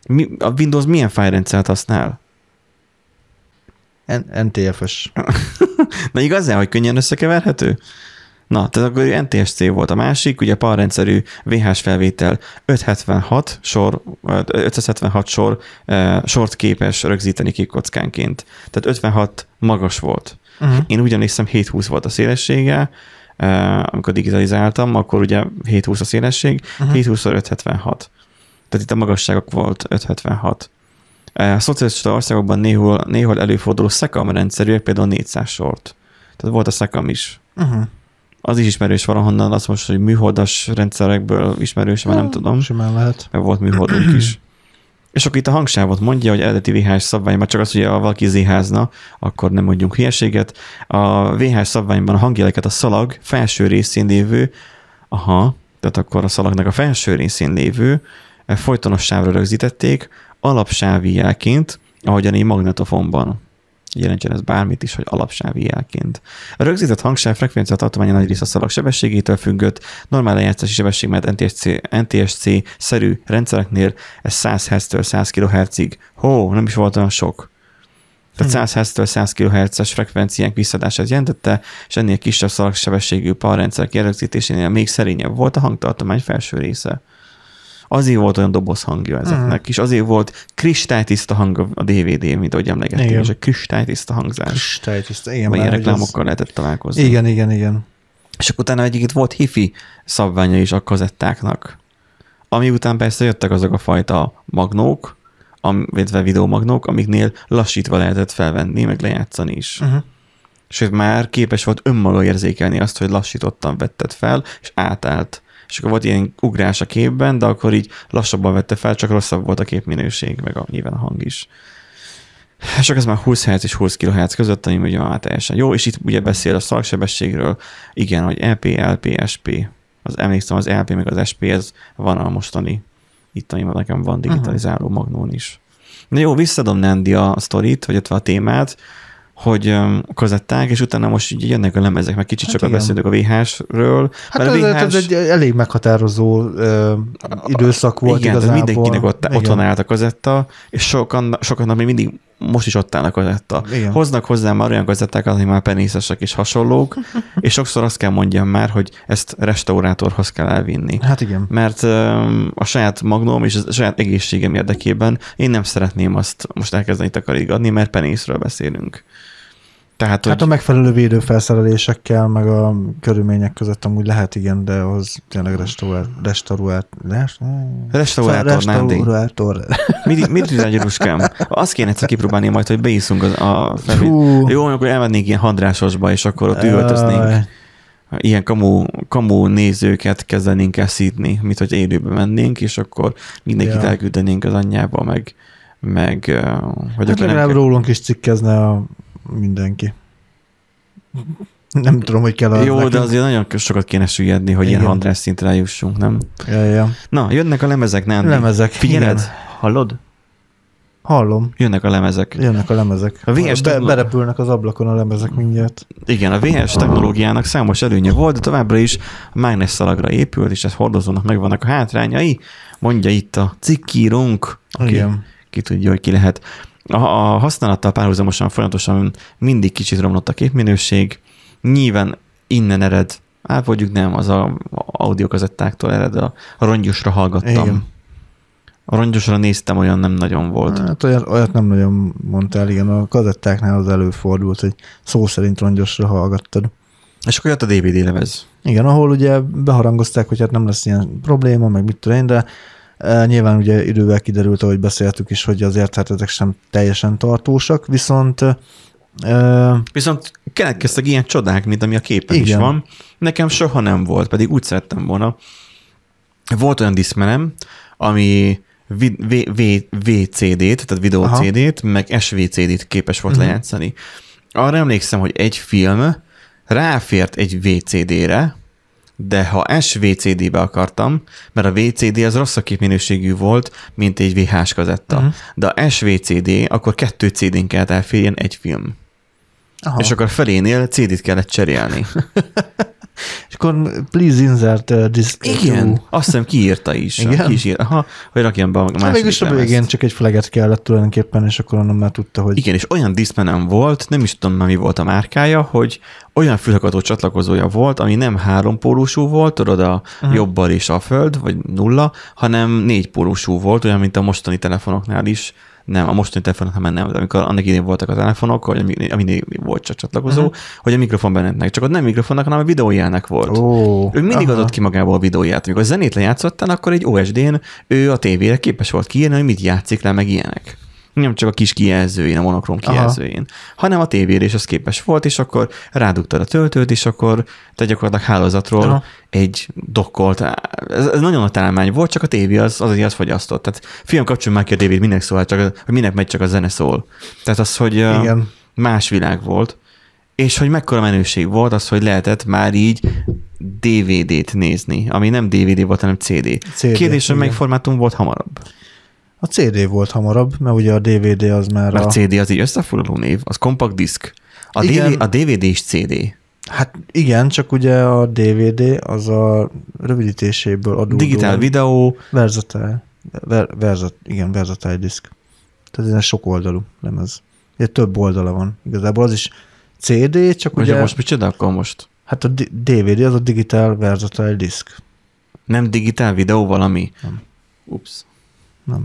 Mi, a Windows milyen fájrendszert használ? NTFS. Na igazán, hogy könnyen összekeverhető? Na, tehát akkor NTSC volt a másik, ugye PAL rendszerű VHS felvétel 576 sor, 576 sor eh, sort képes rögzíteni kék kockánként. Tehát 56 magas volt. Uh-huh. Én ugyanis hiszem 720 volt a szélessége, eh, amikor digitalizáltam, akkor ugye 720 a szélesség, uh-huh. 720 576. Tehát itt a magasságok volt 576. Eh, A szocialista országokban néhol, néhol előforduló szekam rendszerűek, például 400 sort. Tehát volt a szekam is. Uh-huh. Az is ismerős valahonnan, azt most, hogy műholdas rendszerekből ismerős, már nem tudom, Simán lehet. mert volt műholdunk is. És akkor itt a hangsávot mondja, hogy eredeti VHS szabványban csak az, hogy ha valaki ziházna, akkor nem mondjunk hülyeséget. A VHS szabványban a hangjeleket a szalag felső részén lévő, aha, tehát akkor a szalagnak a felső részén lévő eh, folytonos sávra rögzítették, alapsávi jelként, ahogyan egy magnetofonban jelentsen ez bármit is, hogy alapsávi jelként. A rögzített hangsáv frekvencia tartománya nagy része a szalag sebességétől függött, normál lejátszási sebesség, mert NTSC, NTSC-szerű rendszereknél ez 100 Hz-től 100 kHz-ig. Hó, nem is volt olyan sok. Tehát 100 Hz-től 100 kHz-es frekvenciánk visszadását jelentette, és ennél kisebb szalagsebességű palrendszerek jelögzítésénél még szerényebb volt a hangtartomány felső része. Azért volt olyan doboz hangja ezeknek, és azért volt kristálytiszta hang a DVD, mint ahogy emlegettem, Igen. és a kristálytiszta hangzás. Kristálytiszta. Igen, Vagy ilyen reklámokkal lehetett találkozni. Az... Igen, igen, igen. És akkor utána egyébként volt hifi szabványa is a kazettáknak. Ami után persze jöttek azok a fajta magnók, illetve videómagnók, amiknél lassítva lehetett felvenni, meg lejátszani is. Uh-huh. Sőt, már képes volt önmaga érzékelni azt, hogy lassítottan vetted fel, és átállt. És akkor volt ilyen ugrás a képben, de akkor így lassabban vette fel, csak rosszabb volt a képminőség, meg a, nyilván a hang is. Csak ez már 20 Hz és 20 kHz között, ami ugye már teljesen jó, és itt ugye beszél a szalagsebességről, igen, hogy LP, LP, SP. Az emlékszem, az LP meg az SP, ez van a mostani Itt, ami nekem van digitalizáló magnón is. Na jó, visszadom Nandi a sztorit, vagy a témát, hogy kazetták, és utána most így jönnek a lemezek, meg kicsit hát sokat beszélünk a VHS-ről. Hát ez, VHS... ez egy elég meghatározó uh, időszak volt igen, igazából. mindenkinek ott, igen. otthon állt a kazetta, és sokan, sokan még mindig most is ott állnak kazetta. Igen. Hoznak hozzá már olyan kazettákat, ami már penészesek és hasonlók, és sokszor azt kell mondjam már, hogy ezt restaurátorhoz kell elvinni. Hát igen. Mert um, a saját magnóm és a saját egészségem érdekében én nem szeretném azt most elkezdeni takarítgatni, mert penészről beszélünk. Tehát, hát hogy... a megfelelő védőfelszerelésekkel, meg a körülmények között amúgy lehet, igen, de az tényleg restaurált, restaurált, restaurátor, restaurátor. Mit, mit üzen gyuruskám? Azt kéne egyszer kipróbálni majd, hogy beiszunk a, a Jó, akkor elmennénk ilyen handrásosba, és akkor ott üvöltöznénk. Ilyen kamu, kamu nézőket kezdenénk el szítni, mint hogy élőbe mennénk, és akkor mindenkit ja. elküldenénk az anyjába, meg, meg hogy hát legalább rólunk is cikkezne a mindenki. Nem tudom, hogy kell az Jó, nekünk. de azért nagyon sokat kéne süllyedni, hogy igen. ilyen András szintre jussunk, nem? Ja, ja. Na, jönnek a lemezek, nem? Lemezek. Figyeled? Igen. Hallod? Hallom. Jönnek a lemezek. Jönnek a lemezek. A VS Be- berepülnek az ablakon a lemezek mindjárt. Igen, a VS technológiának számos előnye volt, de továbbra is a mágnesszalagra épült, és ez hordozónak megvannak a hátrányai. Mondja itt a cikkírónk, aki Igen. ki tudja, hogy ki lehet a, a használattal párhuzamosan folyamatosan mindig kicsit romlott a képminőség. Nyilván innen ered, hát mondjuk nem, az a audiokazettáktól ered, a, a rongyosra hallgattam. Igen. A rongyosra néztem, olyan nem nagyon volt. Hát olyat, olyat nem nagyon mondtál, igen, a kazettáknál az előfordult, hogy szó szerint rongyosra hallgattad. És akkor jött a DVD lemez. Igen, ahol ugye beharangozták, hogy hát nem lesz ilyen probléma, meg mit tudom én, de Nyilván ugye idővel kiderült, ahogy beszéltük is, hogy azért hát ezek sem teljesen tartósak, viszont Viszont keletkeztek ilyen csodák, mint ami a képen igen. is van. Nekem soha nem volt, pedig úgy szerettem volna. Volt olyan diszmenem, ami VCD-t, tehát videó CD-t, meg SVCD-t képes volt uh-huh. lejátszani. Arra emlékszem, hogy egy film ráfért egy VCD-re, de ha SVCD-be akartam, mert a VCD az rosszabb képminőségű volt, mint egy VHS kazetta, uh-huh. de a SVCD, akkor kettő CD-n kellett elférjen egy film. Aha. És akkor felénél CD-t kellett cserélni. És akkor please insert uh, this. Igen, to... azt hiszem kiírta is. Igen? Ki is ír, aha, hogy rakjam be a második Végülis a végén csak egy fleget kellett tulajdonképpen, és akkor onnan már tudta, hogy... Igen, és olyan diszmenem volt, nem is tudom már mi volt a márkája, hogy olyan fülhallgató csatlakozója volt, ami nem három pólusú volt, tudod, a uh-huh. jobbal is a föld, vagy nulla, hanem négy pólusú volt, olyan, mint a mostani telefonoknál is, nem, a mostani telefonok nem, nem, de amikor annak idén voltak a telefonok, hogy ami volt csak csatlakozó, uh-huh. hogy a mikrofon benne csak ott nem mikrofonnak, hanem a videójának volt. Oh, ő mindig aha. adott ki magából a videóját. Amikor a zenét lejátszottál, akkor egy OSD-n ő a tévére képes volt kiírni, hogy mit játszik le, meg ilyenek nem csak a kis kijelzőjén, a monokrom kijelzőjén, Aha. hanem a tévére is az képes volt, és akkor rádugtad a töltőt, és akkor te gyakorlatilag hálózatról Aha. egy dokkolt. Ez, ez nagyon a találmány volt, csak a tévé az, az, az fogyasztott. Tehát fiam, kapcsolj már ki a tévét, minek szól, csak, hogy minek megy csak a zene szól. Tehát az, hogy Igen. más világ volt, és hogy mekkora menőség volt az, hogy lehetett már így DVD-t nézni, ami nem DVD volt, hanem CD. CD Kérdés, hogy melyik formátum volt hamarabb? A CD volt hamarabb, mert ugye a DVD az már mert a... CD az egy összefoglaló név, az compact disk. A, igen. A DVD is CD. Hát igen, csak ugye a DVD az a rövidítéséből adódó. Digitál videó. Versatile. Ver, versat, igen, versatile disk. Tehát ez sok oldalú lemez. Ugye több oldala van. Igazából az is CD, csak Vagy ugye... most mit akkor most? Hát a DVD az a Digital Versatile Disk. Nem digitál videó valami? Nem. Ups. Nem.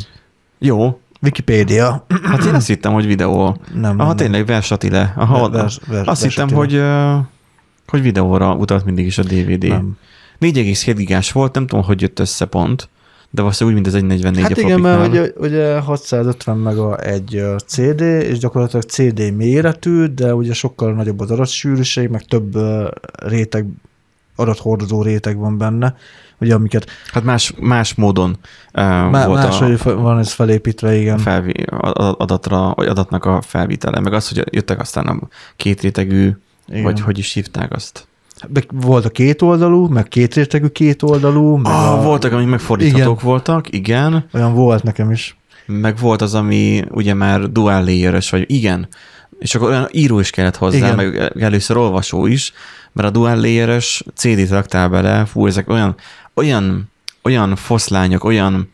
Jó. Wikipédia. Hát én azt hittem, hogy videó. Nem. Aha, nem, tényleg versatile. Aha, vers, vers, azt hittem, hogy, hogy videóra utalt mindig is a DVD. Nem. 4,7 gigás volt, nem tudom, hogy jött össze pont, de valószínűleg úgy, mint az 1.44 hát a igen, mert ugye, ugye 650 meg a egy CD, és gyakorlatilag CD méretű, de ugye sokkal nagyobb az adatsűrűség, meg több réteg, adathordozó réteg van benne, ugye amiket... Hát más, más módon uh, Má, volt más, a, van ez felépítve, igen. Felvi, adatra, vagy adatnak a felvitele, meg az, hogy jöttek aztán a két rétegű, igen. vagy hogy is hívták azt? Volt a két oldalú, meg két rétegű két oldalú. Meg Ah, a, voltak, amik megfordíthatók voltak, igen. Olyan volt nekem is. Meg volt az, ami ugye már dual layeres, vagy igen, és akkor olyan író is kellett hozzá, Igen. meg először olvasó is, mert a dual layeres CD-t raktál bele, fú, ezek olyan, olyan, olyan foszlányok, olyan,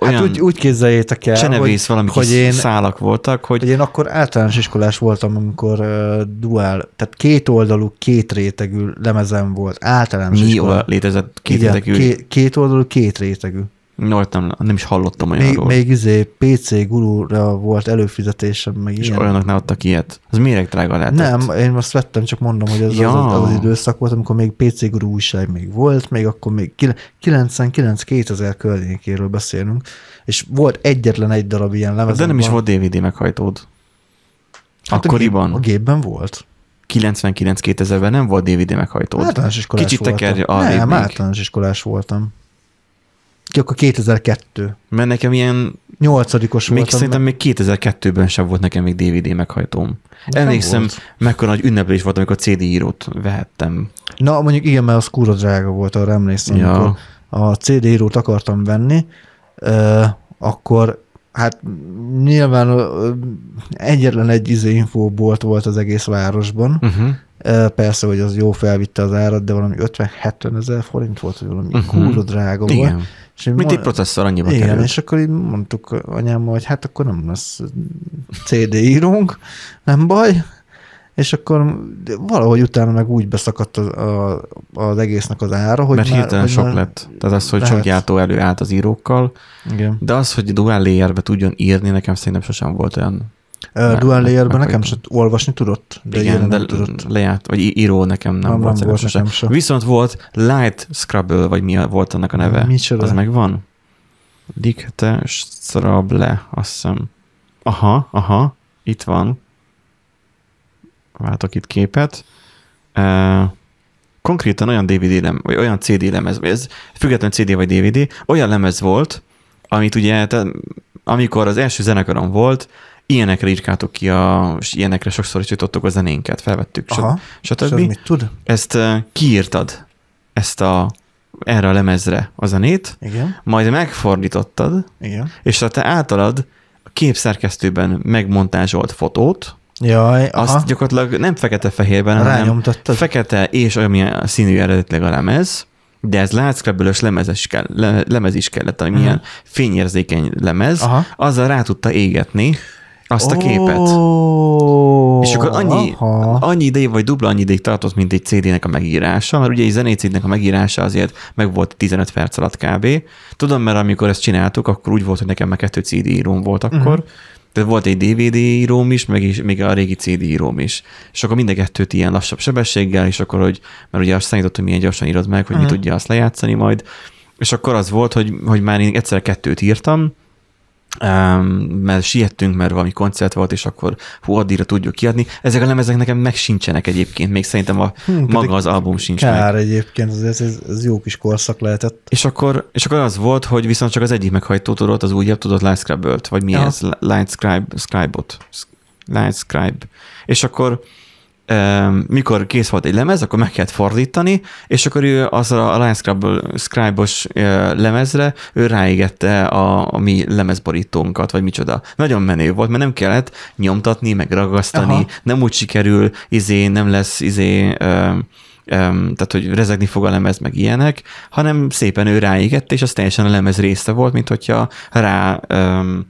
olyan Hát úgy, úgy képzeljétek el, csenevész valami hogy én, szálak voltak, hogy hogy én akkor általános iskolás voltam, amikor uh, dual, tehát két oldalú, két rétegű lemezem volt. Általános mi iskola. oda létezett két Igen, rétegű, két, két oldalú, két rétegű. No, nem, nem is hallottam Még, olyanról. még izé PC gurúra volt előfizetésem, meg és ilyen. olyanok ne adtak ilyet. Az méreg drága lehetett. Nem, én most vettem, csak mondom, hogy ez Ja. az, az, az időszak volt, amikor még PC Guru újság még volt, még akkor még 99-2000 környékéről beszélünk, és volt egyetlen egy darab ilyen lemez. De nem is volt DVD meghajtód. Akkoriban? Hát A, gép, a gépben volt. 99-2000-ben nem volt DVD meghajtód. Általános iskolás Kicsit voltam. tekerj Nem, még. általános iskolás voltam. Ki akkor 2002. Mert nekem ilyen, Nyolcadikos még voltam. szerintem még 2002-ben sem volt nekem még DVD meghajtóm. Nekem Emlékszem, volt. mekkora nagy ünneplés volt, amikor CD írót vehettem. Na, mondjuk igen, mert az kurva drága volt, arra emlékszem, Ja. amikor a CD írót akartam venni, ö, akkor hát nyilván egyetlen egy izé infóbolt volt az egész városban. Uh-huh. Persze, hogy az jó felvitte az árat, de valami 50-70 ezer forint volt, vagy valami uh-huh. kurva drága volt. Igen. És Mint mo- egy processzor annyiba igen, kerül. és akkor így mondtuk anyámmal, hogy hát akkor nem lesz CD írónk, nem baj. És akkor valahogy utána meg úgy beszakadt az, a, az egésznek az ára, hogy Mert már, hirtelen hogy sok már- lett. Tehát az, hogy lehet. sok gyártó előállt az írókkal, Igen. de az, hogy dual layerbe tudjon írni, nekem szerintem sosem volt olyan. Uh, Dual Layerben nekem se olvasni tudott, de igen, de nem tudott. lejárt, vagy író nekem nem, Nem, volt, nem volt nekem se. Viszont volt Light Scrabble, vagy mi volt annak a neve. Micsoda? Az megvan? Dikte Strable, azt hiszem. Aha, aha, itt van. Váltok itt képet. Uh, konkrétan olyan DVD lem, vagy olyan CD lemez, ez független CD vagy DVD, olyan lemez volt, amit ugye, te, amikor az első zenekarom volt, ilyenekre írkáltuk ki, a, és ilyenekre sokszor is jutottuk a zenénket, felvettük, Aha, és stb. ez mit tud? Ezt uh, kiírtad, ezt a, erre a lemezre a zenét, Igen, majd megfordítottad, igen. és a te általad a képszerkesztőben megmontázsolt fotót, Jaj, aha, azt gyakorlatilag nem fekete-fehérben, hanem fekete és olyan színű eredetileg a lemez, de ez látszkrabölös lemez is, kell, le, lemez is kellett, ami milyen fényérzékeny lemez, Aha. azzal rá tudta égetni azt a képet. Ó, És akkor annyi, aha. annyi ideig, vagy dupla annyi ideig tartott, mint egy CD-nek a megírása, mert ugye egy zenécédnek a megírása azért meg volt 15 perc alatt kb. Tudom, mert amikor ezt csináltuk, akkor úgy volt, hogy nekem már kettő CD íróm volt akkor, uh-huh. Tehát volt egy DVD íróm is, meg is, még a régi CD íróm is. És akkor mind a kettőt ilyen lassabb sebességgel, és akkor, hogy, mert ugye azt számított, hogy milyen gyorsan írod meg, hogy uh-huh. mi tudja azt lejátszani majd. És akkor az volt, hogy, hogy már én egyszer kettőt írtam, Um, mert siettünk, mert valami koncert volt, és akkor hú, addigra tudjuk kiadni. Ezek a lemezek nekem meg sincsenek egyébként, még szerintem a Hm, maga az album sincs meg. Kár egyébként, ez, ez, ez jó kis korszak lehetett. És akkor, és akkor az volt, hogy viszont csak az egyik meghajtó tudott, az újabb tudott Light scribe vagy mi Aha. ez? Light Scribe, Scribe-ot. Light Scribe. És akkor mikor kész volt egy lemez, akkor meg kellett fordítani, és akkor ő az a Scribe, Scribe-os lemezre, ő ráégette a, a mi lemezborítónkat, vagy micsoda. Nagyon menő volt, mert nem kellett nyomtatni, meg ragasztani, Aha. nem úgy sikerül, izé, nem lesz izé, um, tehát hogy rezegni fog a lemez, meg ilyenek, hanem szépen ő ráégette, és az teljesen a lemez része volt, mint hogyha rá um,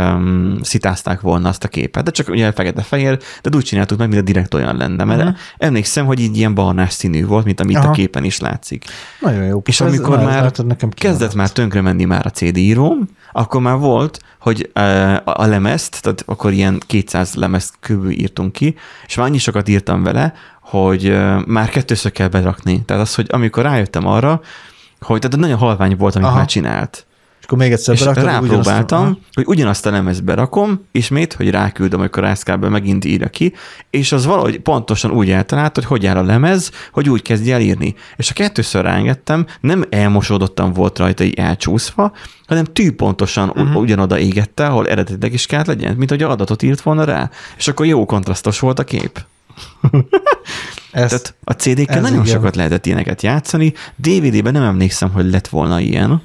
um, szitázták volna azt a képet. De csak ugye fekete-fehér, de úgy csináltuk meg, mint a direkt olyan lenne. Mert Mhm. emlékszem, hogy így ilyen barnás színű volt, mint amit Aha. a képen is látszik. Nagyon jó. És Ez- amikor na, már látod, nekem Kezdett már tönkre menni már a CD íróm, akkor már volt, hogy a lemezt, tehát akkor ilyen 200 lemezt körül írtunk ki, és már annyi sokat írtam vele, hogy már kettőször kell berakni. Tehát az, hogy amikor rájöttem arra, hogy tehát nagyon halvány volt, amit Aha. már csinált. És akkor még egyszer És beraktad, rápróbáltam, ugyanazt a- hogy ugyanazt a lemez berakom, ismét, hogy ráküldöm, amikor rászkábel megint írja ki, és az valahogy pontosan úgy eltalált, hogy hogy áll a lemez, hogy úgy kezdje el írni. És a kettőször ráengedtem, nem elmosódottan volt rajta így elcsúszva, hanem tűpontosan uh-huh. ugyanoda égette, ahol eredetileg is kellett legyen, mint hogy adatot írt volna rá. És akkor jó kontrasztos volt a kép. Ezt, Tehát a CD-kkel nagyon igen. sokat lehetett ilyeneket játszani, DVD-ben nem emlékszem, hogy lett volna ilyen.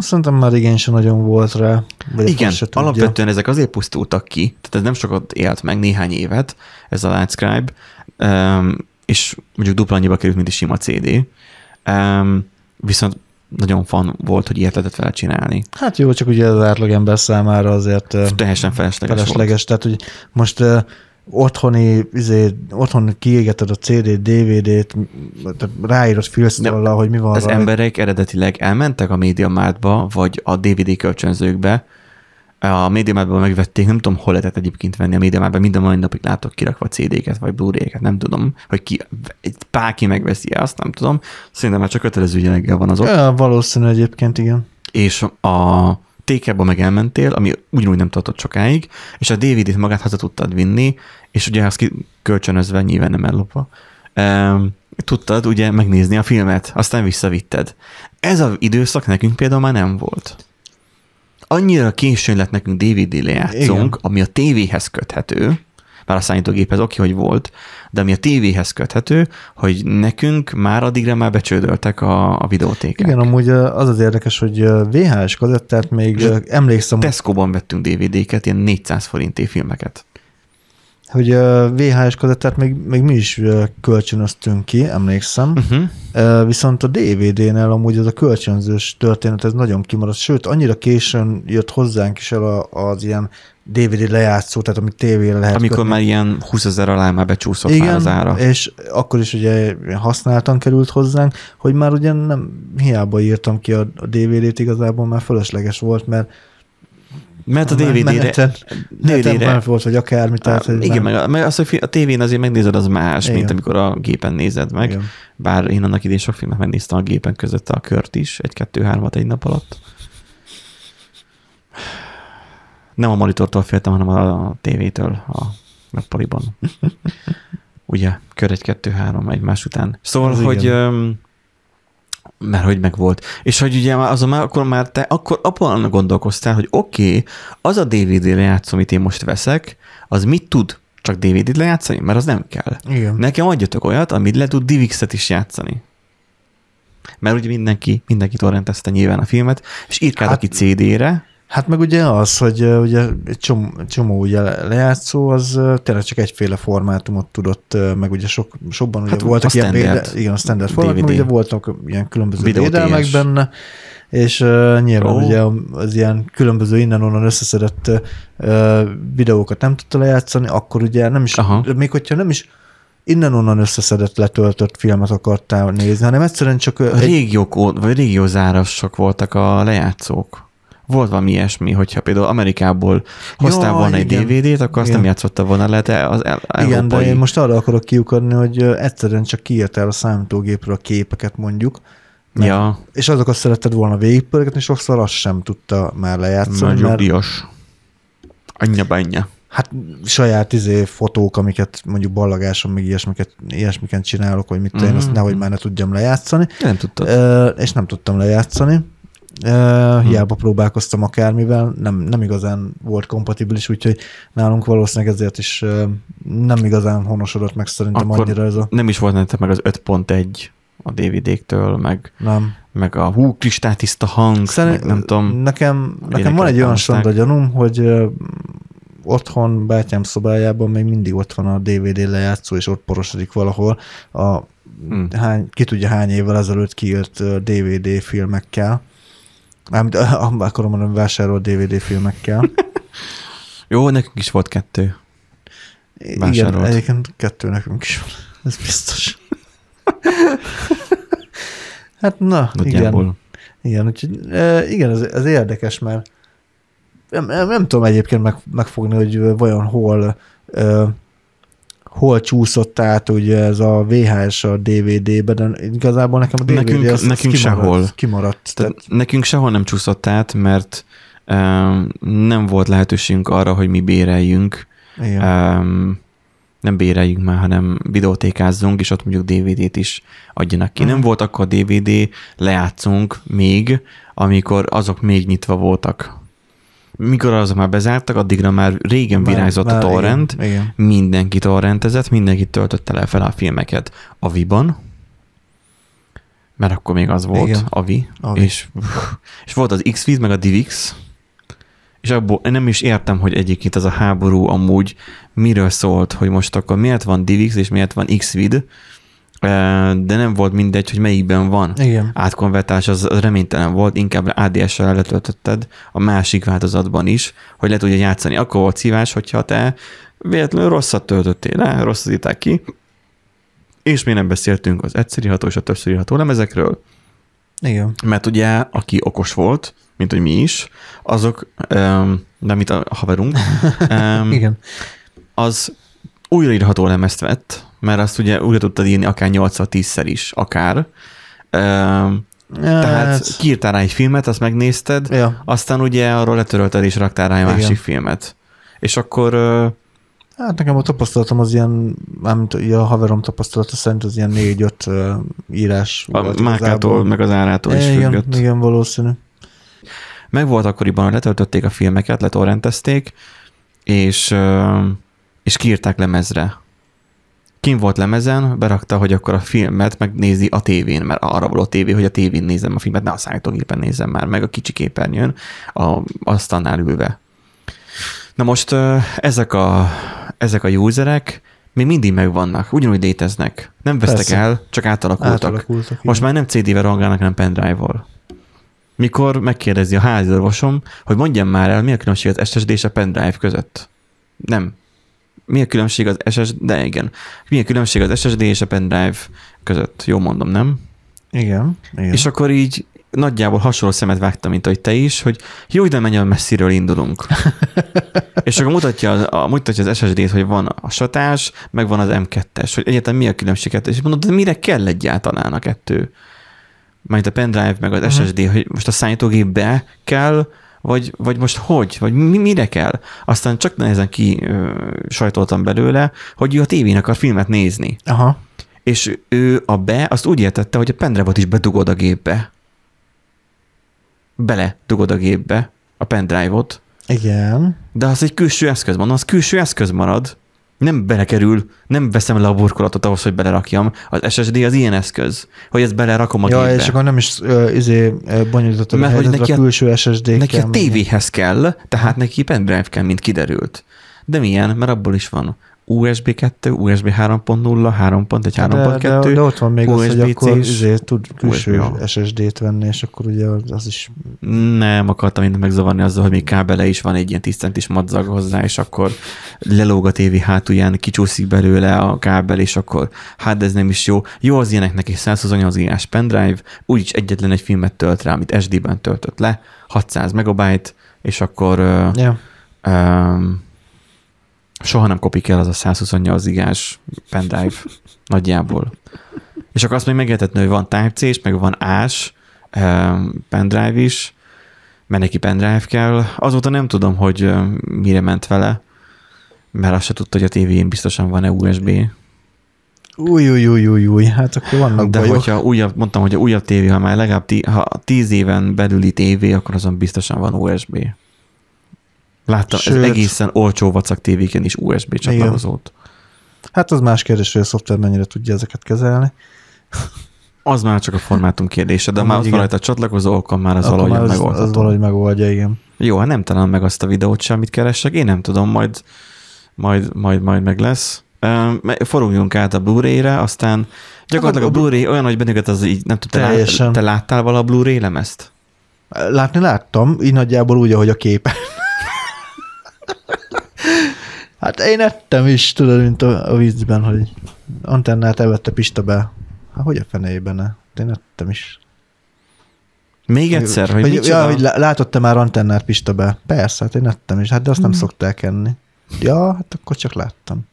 Szerintem már igen sem nagyon volt rá. Vagy Igen, alapvetően ezek azért pusztultak ki, tehát ez nem sokat élt meg, néhány évet, ez a Lightscribe, um, és mondjuk dupla annyiba került, mint egy sima CD. Um, viszont nagyon fan volt, hogy ilyet lehetett vele csinálni. Hát jó, csak ugye az átlagember számára azért Teljesen felesleges, felesleges. felesleges. Tehát, hogy most otthoni, izé, otthon kiégeted a CD-t, DVD-t, ráírod filztollal, hogy mi van Az rajta. emberek eredetileg elmentek a MediaMarktba, vagy a DVD kölcsönzőkbe, a MediaMarktban megvették, nem tudom, hol lehetett egyébként venni a MediaMarktban, minden mai napig látok kirakva CD-ket, vagy Blu-ray-ket, nem tudom, hogy ki, egy bárki megveszi azt, nem tudom. Szerintem már csak kötelező jelleggel van az ott. Ja, valószínű egyébként, igen. És a tékebbe meg elmentél, ami ugyanúgy nem tartott sokáig, és a DVD-t magát haza tudtad vinni, és ugye azt kölcsönözve, nyilván nem ellopva, um, tudtad ugye megnézni a filmet, aztán visszavitted. Ez az időszak nekünk például már nem volt. Annyira későn lett nekünk DVD lejátszónk, ami a tévéhez köthető, számítógéphez oké, hogy volt, de ami a tévéhez köthető, hogy nekünk már addigra már becsődöltek a, a videótékák. Igen, amúgy az az érdekes, hogy VHS kazettát még ö, emlékszem, Tesco-ban vettünk DVD-ket, ilyen 400 forinté filmeket. hogy VHS kazettát még, még mi is kölcsönöztünk ki, emlékszem. Uh-huh. Viszont a DVD-nél amúgy ez a kölcsönzős történet, ez nagyon kimaradt, sőt, annyira későn jött hozzánk is el az ilyen DVD lejátszó, tehát amit tévére lehet Amikor kötni. már ilyen 20 ezer alá már becsúszott már az ára. és akkor is ugye használtan került hozzánk, hogy már ugye nem hiába írtam ki a, a DVD-t, igazából már fölösleges volt, mert Mert a DVD-re... DVD-re volt, vagy akármi. Tehát, hogy igen, nem- meg, meg az, hogy a tévén azért megnézed, az más, Igen. mint amikor a gépen nézed meg. Igen. Bár én annak idén sok filmet megnéztem a gépen között a kört is, egy, kettő, hármat egy nap alatt. Nem a monitortól féltem, hanem a tévétől a nappaliban. Ugye, kör egy, kettő, három egymás után. Szóval, Az hogy igen. mert hogy meg volt. És hogy ugye már azon már, akkor már te akkor abban gondolkoztál, hogy oké, okay, az a DVD lejátszó, amit én most veszek, az mit tud? Csak DVD-t lejátszani? Mert az nem kell. Igen. Nekem adjatok olyat, amit le tud DivX-et is játszani. Mert ugye mindenki, mindenki torrentezte nyilván a filmet, és írkád Hát- ki CD-re, Hát meg ugye az, hogy ugye egy csomó, csomó ugye le- lejátszó, az tényleg csak egyféle formátumot tudott, meg ugye sok, sokban ugye Hát voltak ilyen standard véde, igen, a standard formátum, ugye voltak ilyen különböző Videó védelmek TS. benne, és uh, nyilván Ó. ugye az ilyen különböző innen-onnan összeszedett uh, videókat nem tudta lejátszani, akkor ugye nem is, Aha. még hogyha nem is innen-onnan összeszedett, letöltött filmet akartál nézni, hanem egyszerűen csak a egy, régiók, vagy régiózárasok voltak a lejátszók. Volt valami ilyesmi, hogyha például Amerikából hoztál Ja, volna egy. DVD-t, akkor azt Igen. nem játszotta volna le, de az el, Igen, de én most arra akarok kiukadni, hogy egyszerűen csak kiírtál a számítógépről a képeket mondjuk, meg- Ja, és azokat szeretted volna végigpörgetni, sokszor azt sem tudta már lejátszani, nagyon mert diós. Anyja bányja. hát saját izé fotók, amiket mondjuk ballagáson, meg ilyesmiket, ilyesmiket csinálok, hogy mit tudom én, azt Mhm. nehogy már ne tudjam lejátszani, Nem tudtad. Ö, és nem tudtam lejátszani. Uh, hiába próbálkoztam akármivel, nem, nem igazán volt kompatibilis, úgyhogy nálunk valószínűleg ezért is uh, nem igazán honosodott meg szerintem Akkor- annyira ez a... Nem is volt nektek meg az 5.1 a DVD-któl, meg, Nem. meg a hú, kristálytiszta hang, Szerint, meg nem tudom. Nekem, nekem van egy olyan sonda gyanúm, hogy ö, otthon, bátyám szobájában még mindig ott van a DVD lejátszó, és ott porosodik valahol a Hmm. hány, ki tudja hány évvel ezelőtt kiírt DVD filmekkel. Mármint akarom mondani, vásárolt DVD filmekkel. Jó, nekünk is volt kettő. Igen, Vásárolt. egyébként kettő nekünk is van. Ez biztos. hát na, igen. Nagyjából. Igen, úgyhogy e, igen, ez, ez érdekes, mert nem, nem, nem tudom egyébként meg, megfogni, hogy vajon hol hol csúszott át ugye ez a VHS a DVD-be, de igazából nekem a DVD Nekünk- az, az nekünk kimaradt, sehol. kimaradt. Tehát Tehát, nekünk sehol nem csúszott át, mert um, nem volt lehetőségünk arra, hogy mi béreljünk. igen. Um, nem béreljünk már, hanem videótékázzunk, és ott mondjuk DVD-t is adjanak ki. Mhm. Nem volt akkor DVD, lejátszunk még, amikor azok még nyitva voltak. Mikor azok már bezártak, addigra már régen virágzott Már- a torrent, Igen, igen. mindenki torrentezett, mindenki töltötte le fel a filmeket a Viban, mert akkor még az volt, Igen. a Vi, Avi. és, és volt az X-Vid, meg a DivX, és abból én nem is értem, hogy egyébként ez a háború amúgy miről szólt, hogy most akkor miért van DivX és miért van X-Vid, de nem volt mindegy, hogy melyikben van. Igen. Átkonvertálás az, az reménytelen volt, inkább ADS-sel letöltötted a másik változatban is, hogy le tudja játszani. Akkor volt szívás, hogyha te véletlenül rosszat töltöttél le, rosszat írták ki, és mi nem beszéltünk az egyszerű ható és a többszöri ható lemezekről, Igen. mert ugye, aki okos volt, mint hogy mi is, azok, nem mint a haverunk, Igen. az újraírható lemezt vett, mert azt ugye újra tudtad írni akár 8-10-szer is, akár. Um, tehát Hát, kiírtál rá egy filmet, azt megnézted, ja. aztán ugye arról letörölted és raktál rá egy Igen. másik filmet. És akkor Hát nekem a tapasztalatom az ilyen, mármint a haverom tapasztalata szerint az ilyen négy-öt írás a volt igazából. meg az árától is igen, függött. igen, valószínű. Meg volt akkoriban, hogy letöltötték a filmeket, letorrentezték, és, és kiírták lemezre. Kim volt lemezen, berakta, hogy akkor a filmet megnézi a tévén, mert arra való tévé, hogy a tévén nézem a filmet, ne a számítógépen nézem már, meg a kicsi képernyőn, a asztalnál ülve. Na most ezek a, ezek a userek még mindig megvannak, ugyanúgy léteznek. Nem vesztek Persze. el, csak átalakultak. Átalakultak. Most már nem CD-vel rohangálnak, hanem pendrive-val. Mikor megkérdezi a házi orvosom, hogy mondjam már el, mi a különbség az SSD és a pendrive között. Nem. Mi a különbség az SSD, de igen. Mi a különbség az SSD és a pendrive között? Jó mondom, nem? Igen, igen. És akkor így nagyjából hasonló szemet vágtam, mint ahogy te is, hogy jó, de mennyire messziről indulunk. és akkor mutatja, az- a, mutatja az SSD-t, hogy van a satás, meg van az M2-es, hogy egyáltalán mi a különbség és mondod, de mire kell egyáltalán a kettő? Majd a pendrive, meg az Mhm. SSD, hogy most a számítógépbe kell, vagy, vagy most hogy? Vagy mi, mire kell? Aztán csak nehezen ki ö, sajtoltam belőle, hogy ő a tévén akar filmet nézni. Aha. És ő a be, azt úgy értette, hogy a pendrive-ot is bedugod a gépbe. Bele dugod a gépbe a pendrive-ot, Igen. de az egy külső eszköz, mondom, az külső eszköz marad. Nem belekerül, nem veszem le a burkolatot ahhoz, hogy belerakjam. Az SSD az ilyen eszköz, hogy ezt belerakom a ja, gépbe. és akkor nem is uh, izé, bonyolítottam a Mert hogy neki a a- külső SSD-kkel. Neki a meg- tévéhez kell, tehát neki pendrive kell, mint kiderült. De milyen? Mert abból is van USB 2, USB 3.0, 3.1, de, de, 3.2, de ott van még az, hogy akkor is. izé, tud külső. SSD-t venni, és akkor ugye az is Nem akartam mindent megzavarni azzal, hogy még kábele is van egy ilyen 10 centis madzag hozzá, és akkor lelóg a tévé hátulján, kicsúszik belőle a kábel, és akkor hát de ez nem is jó. Jó az ilyeneknek egy 128 gigás pendrive, úgyis egyetlen egy filmet tölt rá, amit SD-ben töltött le, 600 megabyte, és akkor Ja. Um, soha nem kopik el az a 128 gigás pendrive nagyjából. És akkor azt még megértetni, hogy van Type-C és meg van ás um, pendrive is, mert neki pendrive kell. Azóta nem tudom, hogy um, mire ment vele, mert azt se tudta, hogy a tévén biztosan van-e USB. Új, új, új, új, új, hát akkor vannak De bajok. hogyha újabb, mondtam, hogy a újabb tévé, ha már legalább tí, ha 10 éven belüli tévé, akkor azon biztosan van USB. Láttam, Sőt. ez egészen olcsó vacak tévéken is USB csatlakozót. Hát az más kérdés, hogy a szoftver mennyire tudja ezeket kezelni. Az már csak a formátum kérdése, de Amúgy már ott van rajta a csatlakozó, akkor már az Akkor valahogyan már az, megoldható. az valahogy megoldja, igen. Jó, hát nem találom meg azt a videót sem, amit keresek, én nem tudom, majd, majd, majd, majd meg lesz. Üm, Foruljunk át a Blu-ray-re, aztán gyakorlatilag a Hát a- Blu-ray olyan, hogy bennünket az így, nem tudom, te, lá, Teljesen. te láttál vala a Blu-ray lemezt? Látni láttam, így nagyjából úgy, ahogy a képen. Hát én ettem is, tudod, mint a, a vízben, hogy antennát elvette Pista be. Hát hogy a fenejében ne? Én ettem is. Még egyszer, hogy, hogy, micsoda? ja, hogy lá- látott-e már antennát Pista be? Persze, hát én ettem is, hát de azt Hmm. nem szokták enni. Ja, hát akkor csak láttam.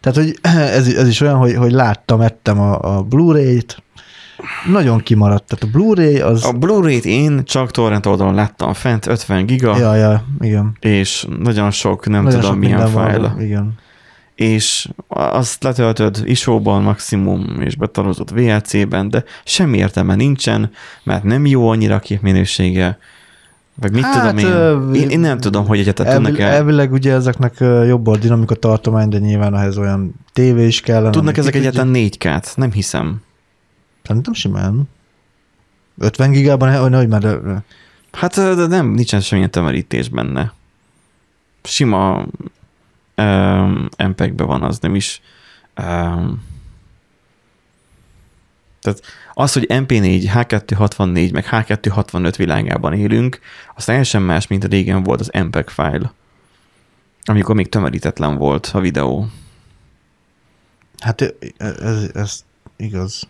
Tehát, hogy ez, ez is olyan, hogy, hogy láttam, ettem a, a Blu-ray-t, nagyon kimaradt. Tehát a Blu-ray az... A Blu-ray-t én csak torrent oldalon láttam fent, 50 giga, Ja, ja, igen. és nagyon sok, nem Nagyon tudom sok milyen fájl. Igen. És azt letöltöd isóban maximum, és betarozod VLC-ben, de semmi értelme nincsen, mert nem jó annyira a képminősége. Vagy mit Hát, tudom én? én? Én nem tudom, hogy egyáltalán Elvi, tudnak-e, elvileg ugye ezeknek jobb a dinamika tartomány, de nyilván ehhez olyan tévé is kellene. tudnak ezek tudja- egyáltalán 4K-t? Nem hiszem. Szerintem simán. 50 gigában, hogy nagy, mert ö, Hát ö, de nem, nincsen semmilyen tömörítés benne. Sima um, MPEG-ben van, az nem is. Um, tehát az, hogy MP4, H264, meg H265 világában élünk, az teljesen más, mint a régen volt az MPEG file, amikor még tömörítetlen volt a videó. hát ö, ez, ez igaz.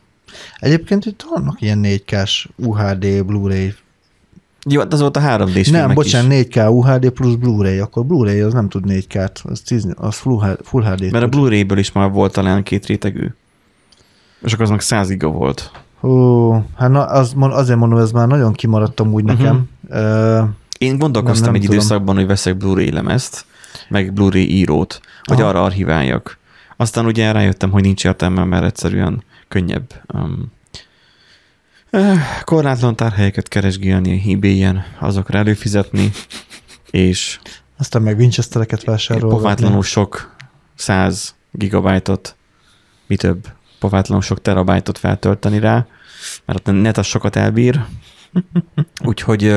Egyébként itt vannak ilyen 4K-s UHD, Blu-ray. Jó, hát az volt a 3D-s Nem, filmek bocsánat, is. 4K UHD plusz Blu-ray, akkor Blu-ray az nem tud 4K-t, az, 10, az full, HD. Mert a. Blu-ray-ből is már volt talán két rétegű. És akkor az meg 100 giga volt. Ó, hát na, az, azért mondom, ez már nagyon kimaradtam úgy Mhm. nekem. Uh, Én gondolkoztam Nem, nem egy tudom. időszakban, hogy veszek Blu-ray lemezt, meg Blu-ray írót, hogy Aha. arra archiváljak. Aztán ugye rájöttem, hogy nincs értelme, mert egyszerűen könnyebb um, eh, korlátlan tárhelyeket keresgélni ebay-en, azokra előfizetni, és aztán meg Winchestereket vásárolni. pofátlanul sok 100 gigabájtot, mi több, pofátlanul sok terabájtot feltölteni rá, mert a net az sokat elbír, úgyhogy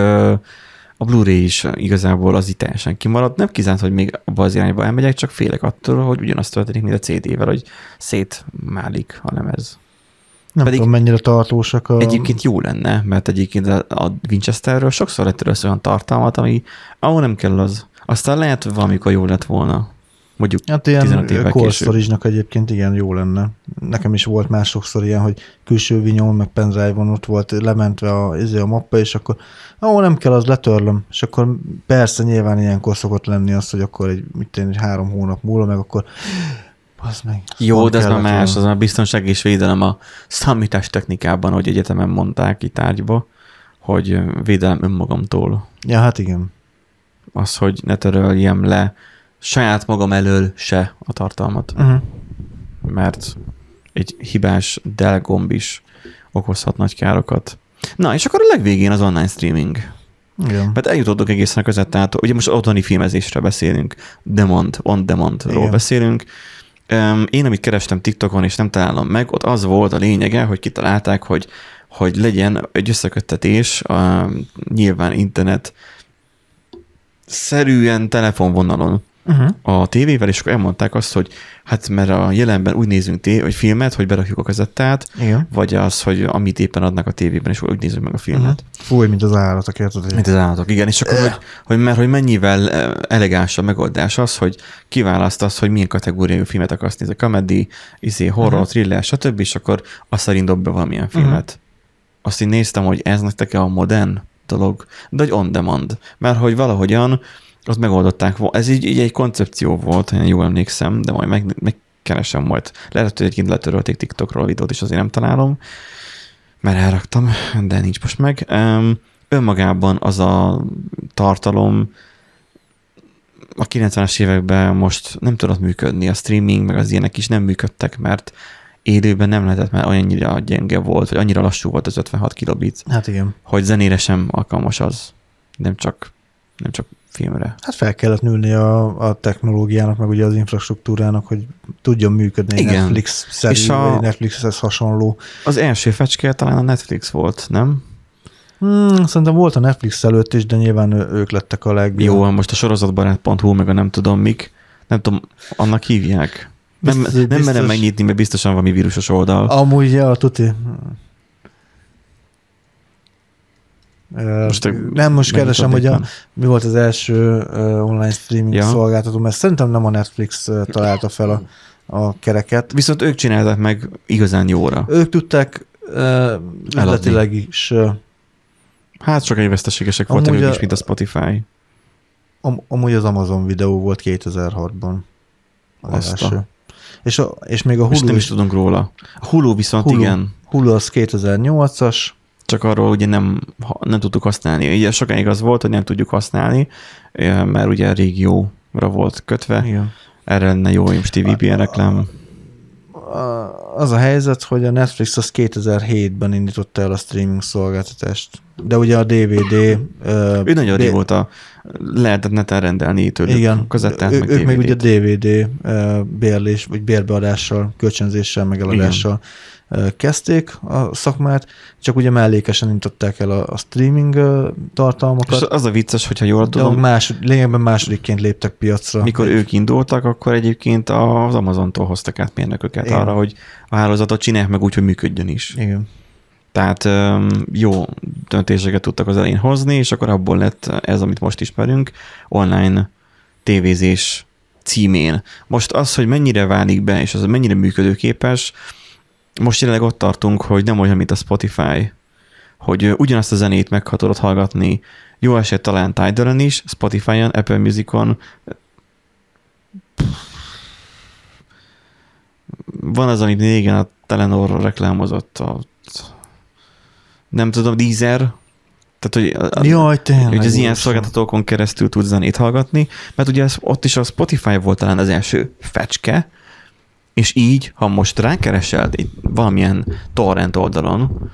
a Blu-ray is igazából az itt teljesen kimaradt. Nem kizárt, hogy még abba az irányba elmegyek, csak félek attól, hogy ugyanazt történik, mint a CD-vel, hogy szétmálik a lemez. Nem pedig- tudom, mennyire tartósak a... Egyébként jó lenne, mert egyébként a Winchesterről sokszor letörölsz olyan tartalmat, ami ahol nem kell az. Aztán lehet valamikor jó lett volna. Mondjuk Hát 15 ilyen évvel core később. egyébként igen jó lenne. Nekem is volt már sokszor ilyen, hogy külső vinyón, meg pendrive-on ott volt lementve a, izé a mappa, és akkor ahol nem kell, az letörlöm. És akkor persze nyilván ilyenkor szokott lenni az, hogy akkor egy, mit én, egy három hónap múlva, meg akkor az meg. Jó, de ez már más, az már biztonság és védelem a számítás technikában, hogy egyetemen mondták itt tárgyba, hogy védelem önmagamtól. Ja, hát igen. Az, hogy ne töröljem le saját magam elől se a tartalmat, Uh-huh. mert egy hibás del gomb is okozhat nagy károkat. Na, és akkor a legvégén az online streaming. Igen. Mert eljutottunk egészen a között, tehát ugye most otthoni filmezésre beszélünk, demand, on demandról beszélünk. Én, amit kerestem TikTokon, és nem találom meg, ott az volt a lényege, hogy kitalálták, hogy, hogy legyen egy összeköttetés, um, nyilván internet szerűen telefonvonalon Uh-huh. a tévével, és akkor elmondták azt, hogy hát mert a jelenben úgy nézünk té- vagy filmet, hogy berakjuk a kazettát, Igen. vagy az, hogy amit éppen adnak a tévében, és úgy nézzük meg a filmet. Uh-huh. Fúj, mint az állatok, érted? Mint az állatok, igen. És akkor, hogy, hogy, mert hogy mennyivel eh, elegánsabb megoldás az, hogy kiválasztasz, hogy milyen kategóriájú filmet akarsz nézni, comedy, izé, horror, uh-huh. thriller, stb. És akkor azt szerint dob be valamilyen filmet. Uh-huh. Azt így néztem, hogy ez nektek a modern dolog, de hogy on demand. Mert hogy valahogyan azt megoldották. Ez így, így egy koncepció volt, ha jól emlékszem, de majd meg, megkeresem majd. Lehet, hogy egyébként letörölték TikTokról a videót, és azért nem találom, mert elraktam, de nincs most meg. Önmagában az a tartalom a 90-es években most nem tudott működni, a streaming, meg az ilyenek is nem működtek, mert élőben nem lehetett, mert annyira gyenge volt, vagy annyira lassú volt az 56 kilobit, Hát igen. hogy zenére sem alkalmas az, nem csak, nem csak filmre. Hát fel kellett nőni a, a technológiának, meg ugye az infrastruktúrának, hogy tudjon működni Igen. Netflix-szerű, És a- vagy Netflixhez hasonló. Az első fecske talán a Netflix volt, nem? Hmm, szerintem volt a Netflix előtt is, de nyilván ők lettek a leg... Jó, most a sorozatbarát.hu, meg a nem tudom mik, nem tudom, annak hívják. Nem, Biztos- nem biztos. merem megnyitni, mert biztosan valami vírusos oldal. Amúgy, ja, tuti. Ö, Most nem, most keresem, hogy a, mi volt az első online streaming Ja. szolgáltató, mert szerintem nem a Netflix találta fel a, a kereket. Viszont ők csinálták meg igazán jóra. Ők tudták uh, üzletileg is, Hát sokáig veszteségesek voltak ők a- is, mint a Spotify. am, amúgy az Amazon videó volt 2006-ban. Az Azt a- első. És, a, és még a Hulu nem is is, tudunk róla. A Hulu viszont Hulu. igen, Hulu az 2008-as, csak arról ugye nem, nem tudtuk használni. Ugye sokáig az volt, hogy nem tudjuk használni, mert ugye a régióra volt kötve. igen. Erre lenne jó, most VPN reklám. Az a helyzet, hogy a Netflix az 2007-ben indította el a streaming szolgáltatást. de ugye a DVD... Ő nagyon régóta lehetett neten rendelni tőlük Igen, kazettát, ő, meg ők még ugye. DVD bérlés, vagy bérbeadással, kölcsönzéssel, meg eladással ö, kezdték a szakmát, csak ugye mellékesen intották el a, a streaming ö, És tartalmakat, az a vicces, hogyha jól de tudom, másod, lényegben másodikként léptek piacra. mikor ők indultak, akkor egyébként az Amazontól hoztak át mérnököket Igen. arra, hogy a hálózatot csinálják meg úgy, hogy működjön is. Igen. Tehát jó döntéseket tudtak az elején hozni, és akkor abból lett ez, amit most ismerünk, online tévézés címén. Most az, hogy mennyire válik be, és az mennyire működőképes, most jelenleg ott tartunk, hogy nem olyan, mint a Spotify, hogy ugyanazt a zenét meg tudod hallgatni, jó eset talán Tidal-en is, Spotify-on, Apple Music-on, van az, amit régen a Telenor reklámozott, a, nem tudom, Deezer, tehát, hogy, a- Jaj, tényleg. hogy az ilyen szolgáltatókon keresztül tudsz zenét hallgatni, mert ugye ott is a Spotify volt talán az első fecske, és így, ha most rákeresel egy valamilyen torrent oldalon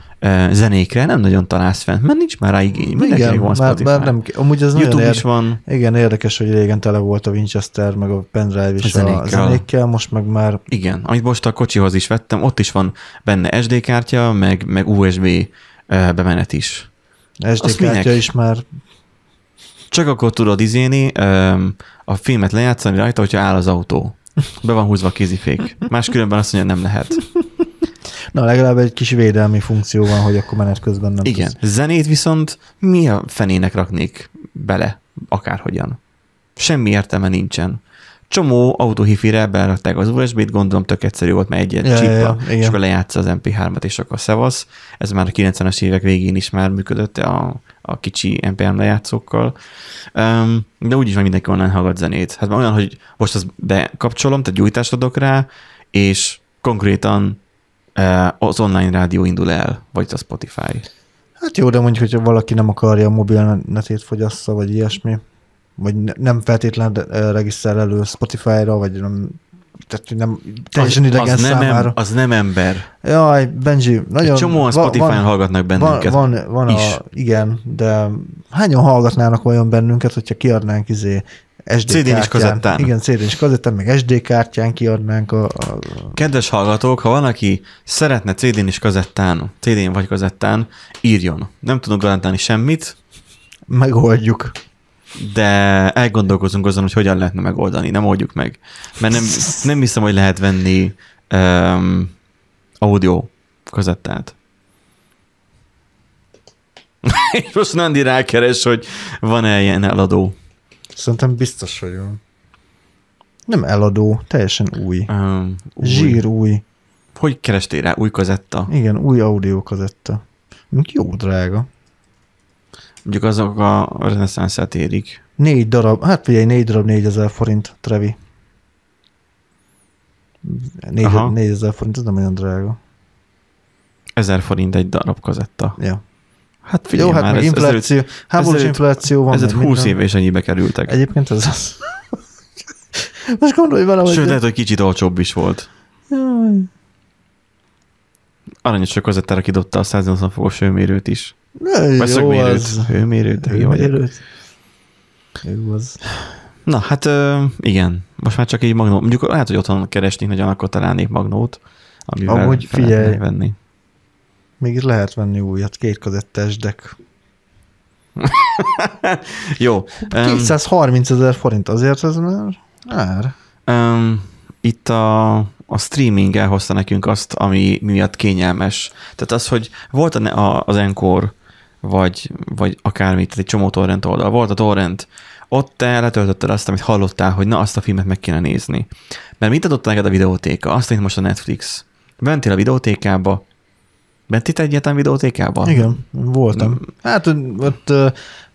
zenékre, nem nagyon találsz fent, mert nincs már rá igény. Mindenkinek Igen, van már, Spotify. már nem, amúgy nagyon YouTube érde- is van. Igen, érdekes, hogy régen tele volt a Winchester, meg a pendrive is A zenékkel. a zenékkel most meg már Igen, amit most a kocsihoz is vettem, ott is van benne SD kártya, meg, meg USB bemenet is. SD Azt kártya minek? is már Csak akkor tudod izéni, a filmet lejátszani rajta, hogyha áll az autó. Be van húzva a kézifék. Máskülönben azt mondja, nem lehet. Na, legalább egy kis védelmi funkció van, hogy akkor menet közben nem Igen. tudsz. Zenét viszont mi a fenének raknék bele, akárhogyan. Semmi értelme nincsen. Csomó autóhifire berakták az USB-t, gondolom tök egyszerű volt, mert egy ilyen Ja, ja, ja, ja, és akkor lejátsza az MP3-at, és akkor szevasz. Ez már a 90-es évek végén is már működött a, a kicsi MP3 lejátszókkal. Um, de úgyis van mindenki online hallgat zenét. Hát már olyan, hogy most azt bekapcsolom, tehát gyújtást adok rá, és konkrétan az online rádió indul el, vagy a Spotify. Hát jó, de mondjuk, hogyha valaki nem akarja a mobilnetét fogyassza, vagy ilyesmi, vagy ne- nem feltétlenül eh, regisztrál elő Spotify-ra, vagy nem, tehát nem teljesen idegen az, nem, számára. em, az nem ember. Jaj, Benji, nagyon... Egy csomóan Spotify-on hallgatnak van, bennünket. van, van is. a, igen, de hányan hallgatnának olyan bennünket, hogyha kiadnánk izé SD CD-n is kazettán. Igen, CD-n is kazettán, meg SD kártyán kiadnánk a, a Kedves hallgatók, ha van, aki szeretne CD-n és kazettán, CD-n vagy kazettán, írjon. Nem tudunk garantálni semmit, megoldjuk. De elgondolkozunk azon, hogy hogyan lehetne megoldani. Nem oldjuk meg. Mert nem, nem hiszem, hogy lehet venni um, audio kazettát. És most Nandi rákeres, hogy van-e ilyen eladó. Szerintem biztos, hogy van. Nem eladó, teljesen új. Um, új. Zsír új. Hogy kerestél rá? Új kazetta? Igen, új audio kazetta. Jó drága. Mondjuk azok a reneszánszát érik. Négy darab, hát figyelj, négy darab négyezer forint, Trevi. Négy, Aha. négyezer forint, ez nem olyan drága. Ezer forint egy darab kazetta. Ja. Hát figyelj Jó, hát már, meg ez, infláció, háborús ezelőtt- infláció van. meg 20 minden. éve és ennyibe kerültek. Egyébként ez az. Most gondolj vele, hogy... Sőt, lehet, hogy kicsit olcsóbb is volt. Jaj. Aranyos a kazettára kidobta a 180 fokos hőmérőt is. Jaj, Vagy Jó szögmérőt. az. Hőmérőt, vagyok. Hőmérőt. Jó az. Na, hát igen. Most már csak egy magnó. Mondjuk lehet, hogy otthon keresnék nagyon, akkor találnék magnót, amivel Amúgy figyelj. venni. Még lehet venni újat, két kazettás deck. Jó. Um, 230 ezer forint, azért ez már ár. um, itt a, a streaming elhozta nekünk azt, ami miatt kényelmes. Tehát az, hogy volt a, a, az Encore, vagy, vagy akármit, tehát egy csomó torrent oldal, volt a torrent, ott te letöltötted azt, amit hallottál, hogy na, azt a filmet meg kéne nézni. Mert mit adott neked a videótéka? Azt, mint most a Netflix. Mentél a videótékába, Mentél te egyáltalán videótékába? Igen, voltam. Hát ott ö,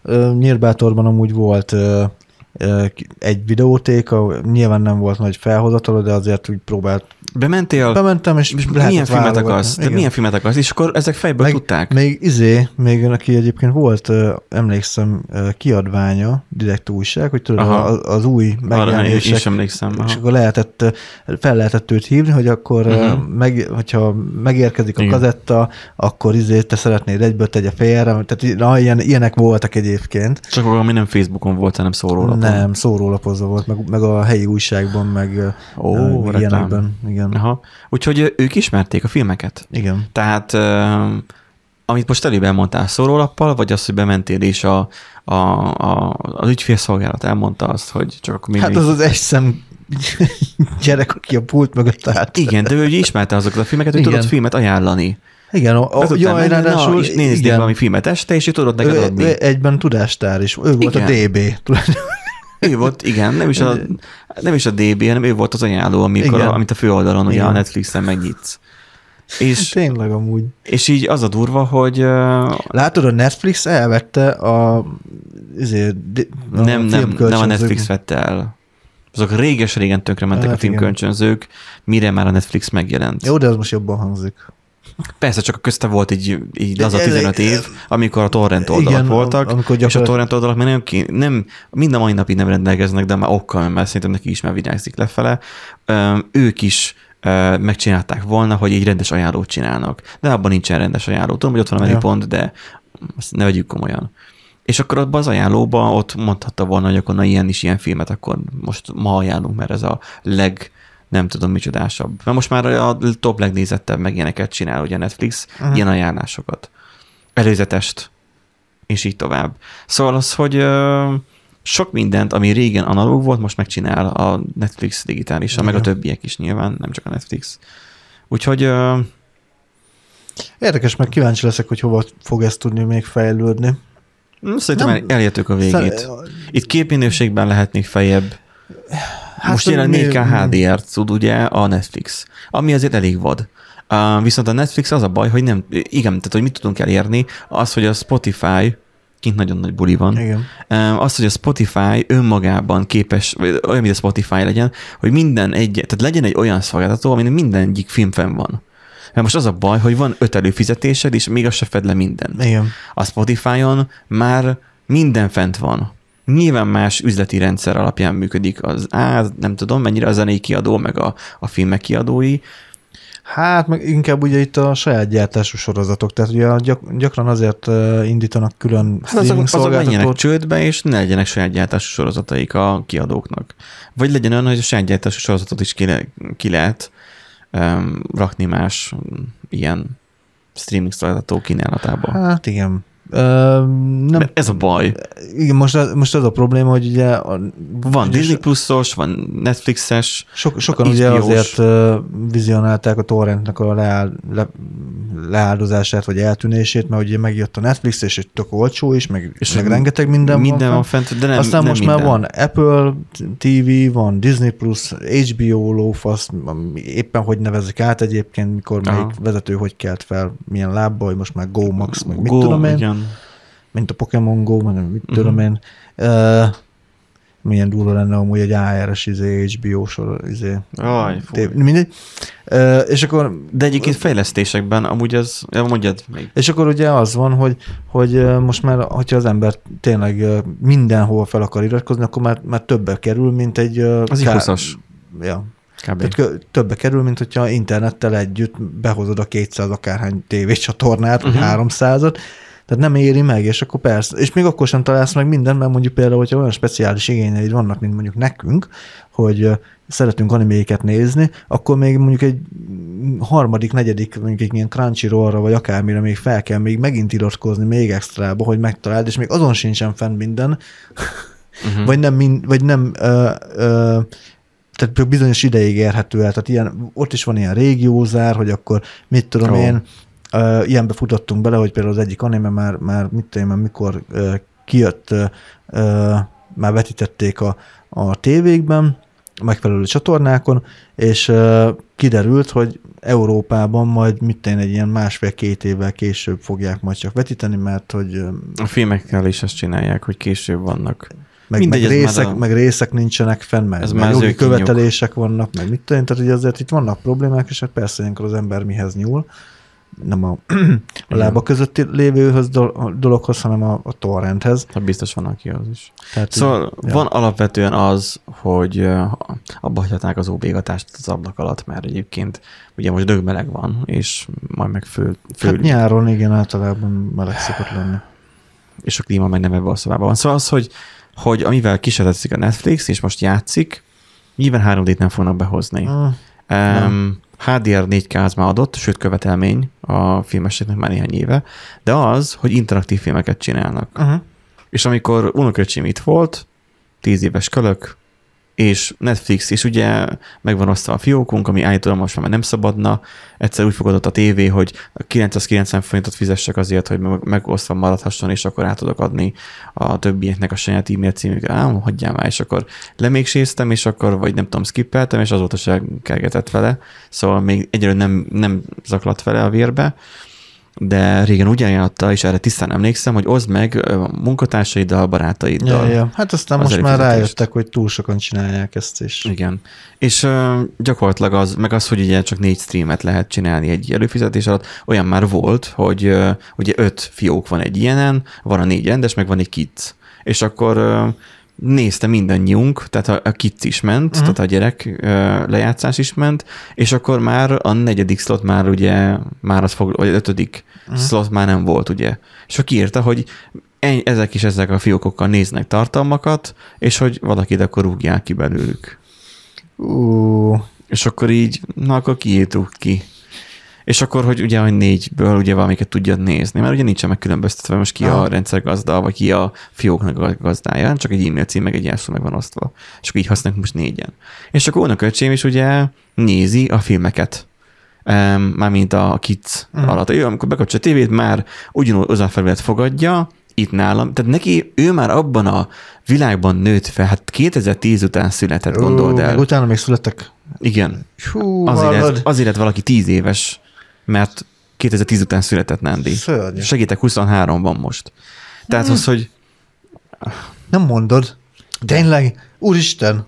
ö, Nyírbátorban amúgy volt ö, egy videótéka, nyilván nem volt nagy felhozatala, de azért úgy próbált Bementél, Bementem, és, és milyen filmet akarsz? De Igen. milyen filmet akarsz? És akkor ezek fejből Meg- tudták. Még izé, még neki egyébként volt, emlékszem, kiadványa, direkt újság, hogy tudod, Aha. az, az új Arra megjelenések, is emlékszem. és Aha. akkor lehetett, fel lehetett őt hívni, hogy akkor, uh-huh. meg, hogyha megérkezik a Igen. kazetta, akkor izé, te szeretnéd egyből tegye félre, tehát na, ilyen, ilyenek voltak egyébként. Csak valami nem Facebookon volt, hanem szórólapon. Nem, szórólapozva volt, meg, meg a helyi újságban, meg, Ó, ilyenekben. Igen. Aha. Úgyhogy ők ismerték a filmeket. Igen. Tehát amit most előbb elmondtál szórólappal, vagy az, hogy bementél és a, a, a, az ügyfélszolgálat elmondta azt, hogy csak akkor Hát az az egy szem gyerek, aki a pult mögött állt. Igen, de ő ugye ismerte azokat a filmeket, hogy Igen. tudott filmet ajánlani. Igen, a, a, menni, ráadásul, és igen, valami filmet este, és ő tudott neked ő, adni. ő egyben tudástár is. Ő volt Igen. a DB. Ő volt, igen, nem is a, nem is a DB, hanem ő volt az ajánló, amikor Igen. a, amit a főoldalon, ugye a Netflixen megnyitsz. És, Tényleg amúgy. és így az a durva, hogy Látod, a Netflix elvette a, ezért, di- a nem, nem, nem a Netflix vette el. Azok réges-régen tönkre mentek Hát a filmkölcsönzők, mire már a Netflix megjelent. Jó, de az most jobban hangzik. Persze, csak a közte volt így, így laza De- 15 év, amikor a torrent oldalak Igen, voltak, amikor és a torrent oldalak már nem, ki, nem, mind a mai napig nem rendelkeznek, de már okkal, mert szerintem neki is már vigyázik lefele. Ők is megcsinálták volna, hogy egy rendes ajánlót csinálnak. De abban nincsen rendes ajánló. Tudom, hogy ott van a Ja. menüpont, de azt ne vegyük komolyan. És akkor abban az ajánlóban ott mondhatta volna, hogy akkor na ilyen is ilyen filmet, akkor most ma ajánlunk, mert ez a leg nem tudom micsodásabb. Mert most már a top legnézettebb meg ilyeneket csinál ugye Netflix, Aha. ilyen ajánlásokat. Előzetest, és így tovább. Szóval az, hogy ö, sok mindent, ami régen analóg volt, most megcsinál a Netflix digitálisan, meg a Igen. többiek is nyilván, nem csak a Netflix. Úgyhogy ö, Érdekes, meg kíváncsi leszek, hogy hova fog ez tudni még fejlődni. szerintem Nem. el- elértük a végét. Itt képminőségben lehet még feljebb. Hát, Most jelenleg mi- 4K HDR-t tud ugye a Netflix, ami azért elég vad. Uh, viszont a Netflix az a baj, hogy nem, igen, tehát hogy mit tudunk elérni, az, hogy a Spotify, kint nagyon nagy buli van, Igen. Az, hogy a Spotify önmagában képes, olyan, mint a Spotify legyen, hogy minden egy, tehát legyen egy olyan szolgáltató, amin minden egyik film fenn van. Mert most az a baj, hogy van öt előfizetésed, és még az se fed le minden. Igen. A Spotify-on már minden fent van. Nyilván más üzleti rendszer alapján működik az, á, nem tudom, mennyire a zenei kiadó, meg a, a filmek kiadói. Hát meg inkább ugye itt a saját gyártású sorozatok, tehát ugye gyak, gyakran azért indítanak külön Hát azok, azok menjenek csődbe, és ne legyenek saját gyártású sorozataik a kiadóknak. Vagy legyen olyan, hogy a saját gyártású sorozatot is ki, le, ki lehet um, rakni más um, ilyen streaming szolgáltató kínálatába. Hát igen. Uh, nem, Mert ez a baj. igen, most, az- most az a probléma, hogy ugye a, Van ugye Disney Plusos, van Netflixes, Sok, sokan ugye HBO-s. azért uh, vizionálták a torrentnek a leáll, le, leáldozását vagy eltűnését, mert ugye megjött a Netflix, és egy tök olcsó is, meg, És meg rengeteg minden, minden van fent. fent, de nem Aztán nem most minden. már van Apple TV, van Disney Plus, HBO lófasz, éppen hogy nevezik át egyébként, mikor Aha. melyik vezető hogy kelt fel, milyen lábbal, hogy most már Go Max, meg mit Go, tudom én, Igen. Mint a Pokémon Go, meg mit Mhm. tudom én. Uh, milyen durva lenne amúgy egy ARS izé, HBO sor, izé, Aj, tév- mindegy. Uh, és akkor De egyébként fejlesztésekben amúgy ja, mondjad még. és akkor ugye az van, hogy, hogy most már, hogyha az ember tényleg mindenhol fel akar iratkozni, akkor már, már többe kerül, mint egy... Az ká- 20-as. Ja. Kb. Tehát kö- többe kerül, mint hogyha internettel együtt behozod a 200 akárhány tévécsatornát, vagy Mhm. 300-at, tehát nem éri meg, és akkor persze, és még akkor sem találsz meg mindent, mert mondjuk például, hogyha olyan speciális igényeid vannak, mint mondjuk nekünk, hogy szeretünk animéket nézni, akkor még mondjuk egy harmadik, negyedik, mondjuk egy ilyen Crunchyrollra, vagy akármire még fel kell még megint iratkozni még extrába, hogy megtaláld, és még azon sincsen fenn minden, Uh-huh. vagy nem, mind, vagy nem ö, ö, tehát bizonyos ideig érhető el, tehát ilyen, ott is van ilyen régiózár, hogy akkor mit tudom oh. én, ilyenbe futottunk bele, hogy például az egyik anime már, már mit tudom én, mikor kijött, már vetítették a, a tévékben, megfelelő csatornákon, és kiderült, hogy Európában majd mit tudom én, egy ilyen másfél-két évvel később fogják majd csak vetíteni, mert hogy A filmekkel is ezt csinálják, hogy később vannak. meg, Mindegy, meg, részek, a- meg részek nincsenek fenn, meg, Ez meg jogi követelések vannak, meg mit én, tehát ugye azért itt vannak problémák, és hát persze ilyenkor az ember mihez nyúl, nem a, a lába közötti lévőhöz dol- dologhoz, hanem a, a torrenthez. Hát biztos van, aki az is. Tehát Szóval így, ja. van alapvetően az, hogy abba hagyhatnák az óvégatást az ablak alatt, mert egyébként ugye most dögmeleg van, és majd meg föl, föl Hát nyáron igen, általában meleg szokott lenni. és a klíma meg nem ebben a szobában van. Szóval az, hogy, hogy amivel kísérletezik a Netflix, és most játszik, nyilván 3D-t nem fognak behozni. Mm. Um, HDR 4K az már adott, sőt követelmény a filmeseknek már néhány éve, de az, hogy interaktív filmeket csinálnak. Uh-huh. És amikor unoköcsém itt volt, 10 éves kölök, és Netflix, és ugye megvan osztva a fiókunk, ami állítólag most már nem szabadna, egyszer úgy fogadott a tévé, hogy 990 forintot fizessek azért, hogy meg- megosztva maradhasson, és akkor át tudok adni a többieknek a saját e-mail címükre. Ám, hagyjál már, és akkor lemékséztem, és akkor, vagy nem tudom, skippeltem, és azóta se kergetett vele, szóval még egyelőre nem, nem zaklat vele a vérbe, de régen úgy ajánlotta, és erre tisztán emlékszem, hogy oszd meg a munkatársaiddal, barátaiddal. Ja, ja. Hát aztán Az most már rájöttek, hogy túl sokan csinálják ezt is. Igen. És ö, gyakorlatilag az, meg az, hogy ugye csak négy streamet lehet csinálni egy előfizetés alatt, olyan már volt, hogy ö, ugye öt fiók van egy ilyenen, van a négy rendes, meg van egy kids. És akkor ö, nézte mindannyiunk, tehát a, a kids is ment, uh-huh. tehát a gyerek ö, lejátszás is ment, és akkor már a negyedik slot már ugye, már az fog, vagy ötödik uh-huh. slot már nem volt, ugye. És akkor kiírta, hogy ennyi- ezek is ezek a fiókokkal néznek tartalmakat, és hogy valakit akkor rúgják ki belőlük. Ú, És akkor így, na akkor kiírtuk ki. És akkor, hogy ugye, hogy négyből ugye valamiket tudjad nézni, mert ugye nincsen megkülönböztetve most ki a Aha. rendszergazda, vagy ki a fióknak a gazdája, csak egy e-mail cím, meg egy jelszó meg van osztva. És akkor így használjuk most négyen. És akkor unoköcsém is ugye nézi a filmeket. Mármint a kids mm. alatt. Ő, amikor bekapcsolja a tévét, már ugyanúgy az a felület fogadja, itt nálam. Tehát neki, ő már abban a világban nőtt fel, hát 2010 után született, gondold Ú, el. Meg utána még születtek. Igen. Hú, Azért lett, azért lett valaki 10 éves, mert 2010 után született Nandi. Szörnyű. Segítek, 23 van most. Tehát az, hogy Nem mondod. Tényleg? Úristen.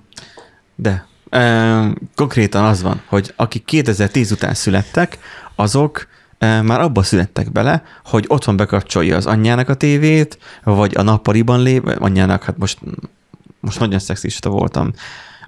de. E, konkrétan az van, hogy akik 2010 után születtek, azok e, már abba születtek bele, hogy otthon bekapcsolja az anyjának a tévét, vagy a nappaliban lévő, anyjának, hát most, most nagyon szexista voltam,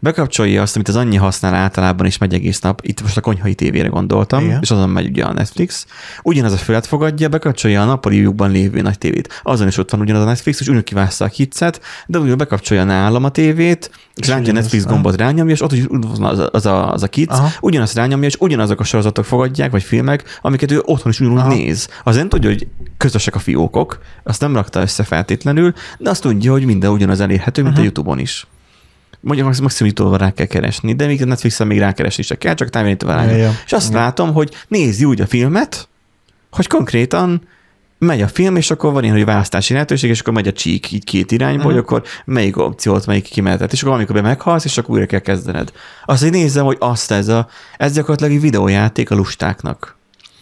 bekapcsolja azt, amit az anyja használ általában, és megy egész nap. Itt most a konyhai tévére gondoltam, Igen. és azon megy ugye a Netflix. Ugyanaz a fület fogadja, bekapcsolja a nappaliukban lévő nagy tévét. Azon is ott van ugyanaz a Netflix, és ugyanúgy kivászta a hitset, de ugyanúgy bekapcsolja nálam a tévét, és a ugyanaz, Netflix gombot rányomja, és ott is úgy az a, az a, az a kids, Aha. ugyanazt rányomja, és ugyanazok a sorozatok fogadják, vagy filmek, amiket ő otthon is ugyanúgy néz. Az nem tudja, hogy közösek a fiókok, azt nem rakta össze feltétlenül, de azt tudja, hogy minden ugyanaz elérhető, mint a Aha. YouTube-on is. Mondjuk max- maximum youtube rá kell keresni, de még a Netflixen még rákeresni se kell, csak távirányítóval Ja, rányom. ja. És azt Igen. látom, hogy nézi úgy a filmet, hogy konkrétan megy a film, és akkor van ilyen, hogy választási lehetőség, és akkor megy a csík így két irányba, Mhm. hogy akkor melyik opciót, melyik kimenetet, és akkor amikor be meghalsz, és akkor újra kell kezdened. Azt így nézem, hogy azt ez a, ez gyakorlatilag egy videójáték a lustáknak.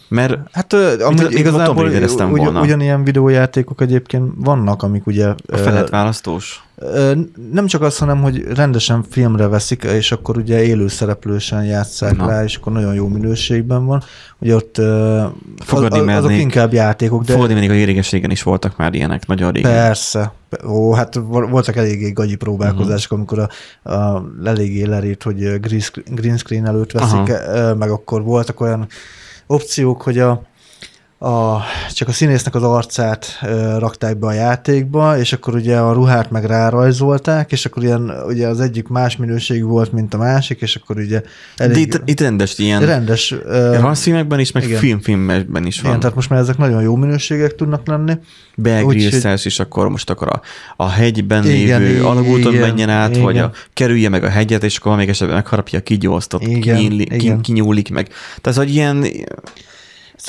Mert Hát amúgy igazából Raider-eztem ugy, volna. ugyanilyen videójátékok egyébként vannak, amik ugye a ö, feledválasztós. ö, nem csak az, hanem hogy rendesen filmre veszik, és akkor ugye élő szereplősen játsszák Na. rá, és akkor nagyon jó minőségben van. Ugye ott Fogadni az, azok mernék. inkább játékok, de Fogadni még a réges régen is voltak már ilyenek, nagyon régen. Persze. Ó, hát vol- voltak eléggé gagyi próbálkozások, amikor a, a eléggé lerírt, hogy green screen, előtt veszik, ö, meg akkor voltak olyan opciók, hogy a, a, csak a színésznek az arcát ö, rakták be a játékba, és akkor ugye a ruhát meg rárajzolták, és akkor ilyen, ugye az egyik más minőségű volt, mint a másik, és akkor ugye De elég itt, itt rendes ilyen rendes ö, harcfilmekben is, meg igen. filmfilmekben is van. igen, tehát most már ezek nagyon jó minőségek tudnak lenni. Grylls és akkor most akkor a, a hegyben Igen, lévő alagúton menjen át, igen. vagy a, kerülje meg a hegyet, és akkor még esetben megharapja a kigyóztot, Igen, kinyíli, ki, igen. kinyúlik meg. Tehát, hogy ilyen,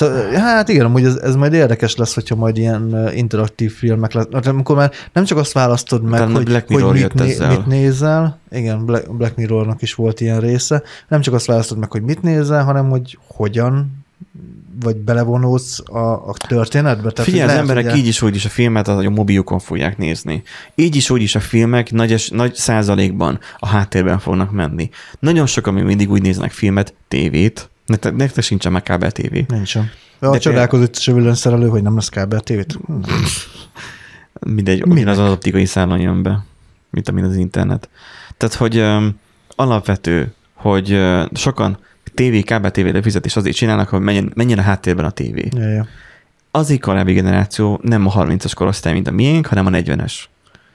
Szóval, hát igen, amúgy ez, ez majd érdekes lesz, hogyha majd ilyen interaktív filmek lesz. Hát amikor már nem csak azt választod meg, hogy, Black hogy mit, né- mit nézel, igen, Black, Black Mirrornak is volt ilyen része, nem csak azt választod meg, hogy mit nézel, hanem hogy hogyan vagy belevonódsz a, a történetbe. Tehát Figyelj, az emberek ugye- így is úgy is a filmet a a mobiljukon fogják nézni. Így is úgy is a filmek nagy, es, nagy százalékban a háttérben fognak menni. Nagyon sokan még mindig úgy néznek filmet, tévét, nektek, nektek sincsen meg kábel tévé. Nincsen. De a csodálkozott villanyszerelő, hogy nem lesz kábel tévét. Mindegy, ugyanaz az optikai szálon jön be, mint amin az internet. Tehát, hogy um, alapvető, hogy uh, sokan tévé, kábel tévére fizetés azért csinálnak, hogy menjen, menjen a háttérben a tévé. Ja, ja. Az így korábbi generáció nem a 30-as korosztály, mint a miénk, hanem a 40-es.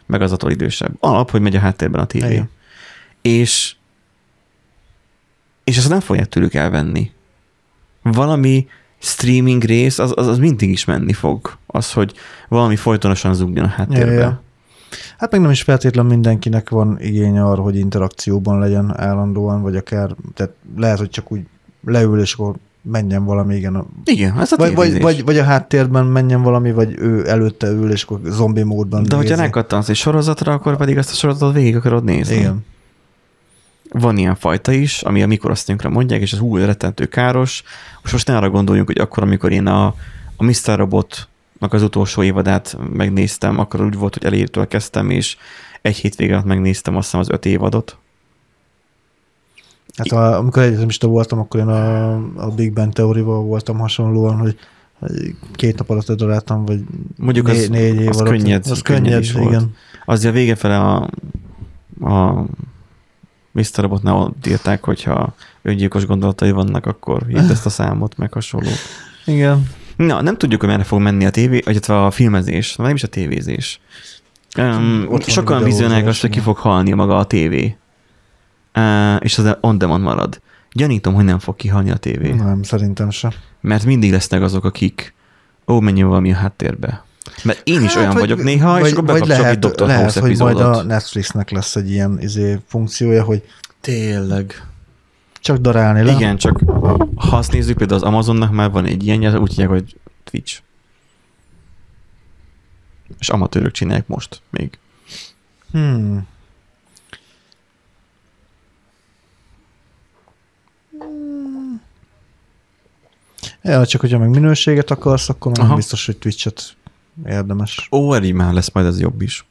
Meg az attól idősebb. Alap, hogy megy a háttérben a tévé. Igen. És, és ezt nem fogják tőlük elvenni. Valami streaming rész, az, az, az mindig is menni fog. Az, hogy valami folytonosan zúgjon a háttérbe. Ja, ja. Hát meg nem is feltétlenül mindenkinek van igénye arra, hogy interakcióban legyen állandóan, vagy akár, tehát lehet, hogy csak úgy leül, és akkor menjen valami, igen. a- Igen, ez a Vagy, vagy, vagy, vagy a háttérben menjen valami, vagy ő előtte ül, és akkor zombi módban De hogyha nézi. rákattansz egy sorozatra, akkor pedig ezt a sorozatot végig akarod nézni. Igen. Van ilyen fajta is, ami a mikorosztályunkra mondják, és az hú, rettentő káros. Most, most arra gondoljunk, hogy akkor, amikor én a, a Mr. Robotnak az utolsó évadát megnéztem, akkor úgy volt, hogy elértől kezdtem, és egy hétvége alatt megnéztem azt hiszem az öt évadot. Hát a, amikor egyetemista voltam, akkor én a, a Big Bang teórival voltam hasonlóan, hogy két nap alatt daráltam, vagy Mondjuk né, az, négy év az alatt. könnyed, az könnyed, is volt. igen. Azért a vége fele a, a Mr. Robotnál ott írták, hogyha öngyilkos gondolatai vannak, akkor írd ezt a számot, meg hasonló. Igen. Na, nem tudjuk, hogy merre fog menni a tévé, illetve a filmezés, nem is a tévézés. Um, Ott sokan vizionálják azt, hogy ki fog halni maga a tévé. Uh, és az on demand marad. Gyanítom, hogy nem fog kihalni a tévé. Nem, szerintem sem. Mert mindig lesznek azok, akik ó, menjünk valami a háttérbe. Mert én is Hát, olyan vagy- vagyok néha, és vagy- akkor vagy bekapcsolok egy lehet, Dr. lehet, House hogy majd a Netflixnek lesz egy ilyen izé, funkciója, hogy Tényleg. csak darálni le. Igen, csak ha azt nézzük, például az Amazonnak már van egy ilyen, úgy hívják, hogy Twitch. És amatőrök csinálják most még. Hmm. Ja, csak hogyha meg minőséget akarsz, akkor Aha. nem biztos, hogy Twitch-et érdemes. Ó, már lesz majd ez jobb is.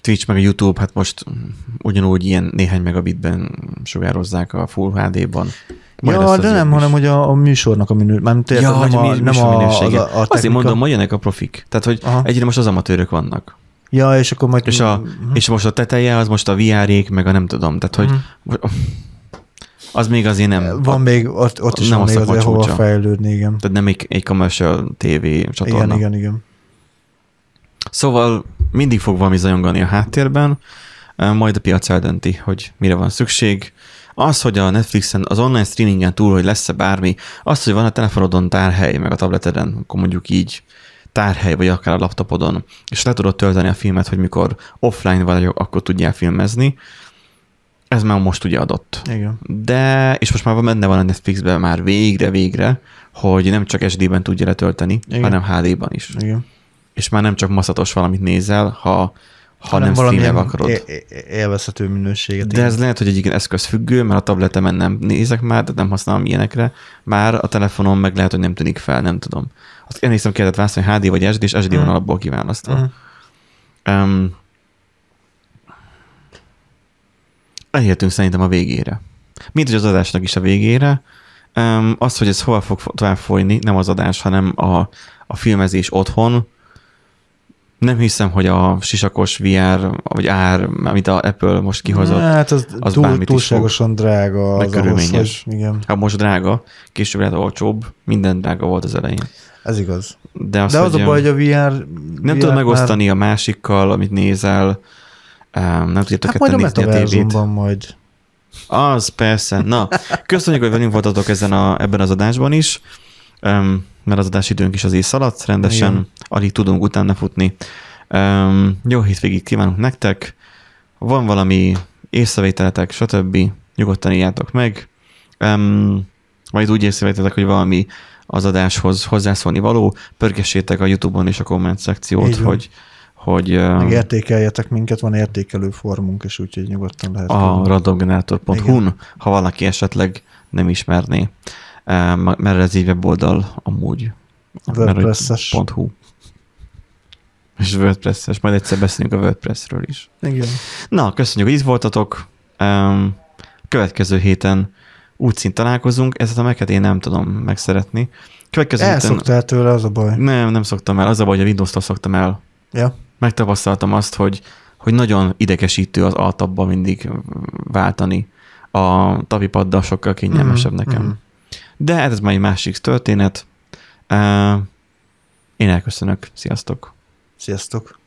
Twitch meg a YouTube, hát most ugyanúgy ilyen néhány megabitben sugározzák a Full HD-ban. Majd ja, az de nem, is. hanem hogy a, a műsornak a minő, nem, Ja, ja, nem, a, mi- nem a, az a, a Azért technika. mondom, hogy jönnek a profik. Tehát, hogy Aha. egyre most az amatőrök vannak. Ja, és akkor majd... És, a, Mhm. és most a teteje az most a VR-ék, meg a nem tudom. Tehát, hogy Mhm. Az még azért nem. Van még, ott, ott is nem van még azért hova fejlődni, igen. Tehát nem egy, egy commercial TV csatorna. Igen, igen, igen. Szóval mindig fog valami zajongani a háttérben, majd a piac eldönti, hogy mire van szükség. Az, hogy a Netflixen, az online streamingen túl, hogy lesz-e bármi, az, hogy van a telefonodon tárhely, meg a tableteden, akkor mondjuk így tárhely, vagy akár a laptopodon, és le tudod tölteni a filmet, hogy mikor offline vagy, akkor tudjál filmezni, ez már most ugye adott. Igen. De, és most már van benne van a Netflixben már végre, végre, hogy nem csak SD-ben tudja letölteni, Igen. hanem HD-ban is igen. és már nem csak maszatos valamit nézel, ha, ha nem valamilyen streamel akarod. élvezhető minőséget. De ez lehet, hogy egyik eszköz függő, mert a tabletemen nem nézek már, de nem használom ilyenekre. Már a telefonon meg lehet, hogy nem tűnik fel, nem tudom. Azt elnéztem, kellett választani, HD vagy SD, és SD van Mhm. alapból kiválasztva. Mhm. Um, elértünk szerintem a végére. Mint hogy az adásnak is a végére. Um, az, hogy ez hova fog tovább folyni, nem az adás, hanem a, a filmezés otthon. Nem hiszem, hogy a sisakos VR, vagy ár, amit a Apple most kihozott, Hát az, az túl, bármit is túlságosan drága Meg az ahhoz, körülményes. hogy, igen, ha most drága, később lehet olcsóbb, minden drága volt az elején. ez igaz. De az, De az hogy, a baj, hogy a VR... nem VR tudod megosztani a másikkal, amit nézel, nem tudjátok Hát majd a nézni a tévét. majd. Az persze. Na, köszönjük, hogy velünk voltatok ezen a, ebben az adásban is, um, mert az adásidőnk is azért szaladt rendesen, Igen. alig tudunk utána futni. Um, jó hétvégét kívánunk nektek, van valami észrevételetek, stb. Nyugodtan írjátok meg. Um, majd úgy észrevételetek, hogy valami az adáshoz hozzászólni való, pörgessétek a Youtube-on és a komment szekciót, hogy, hogy Meg értékeljetek minket, van értékelő formunk, és úgyhogy nyugodtan lehet. a küldeni. radongenerator.hu-n, ha valaki esetleg nem ismerné, mert ez így weboldal amúgy. WordPress-es. Mert, hogy .hu. És WordPress-es, majd egyszer beszélünk a WordPress-ről is. Igen. Na, köszönjük, hogy itt voltatok. Következő héten úgy szint találkozunk, ezt a meket én nem tudom megszeretni. Következő héten... Elszoktál tőle, az a baj. Nem, nem szoktam el. Az a baj, hogy a Windows-tól szoktam el. Ja. Megtapasztaltam azt, hogy, hogy nagyon idegesítő az altabba mindig váltani. A tapipaddal sokkal kényelmesebb Mhm, nekem. mhm. De ez már egy másik történet. Én elköszönök. Sziasztok! Sziasztok.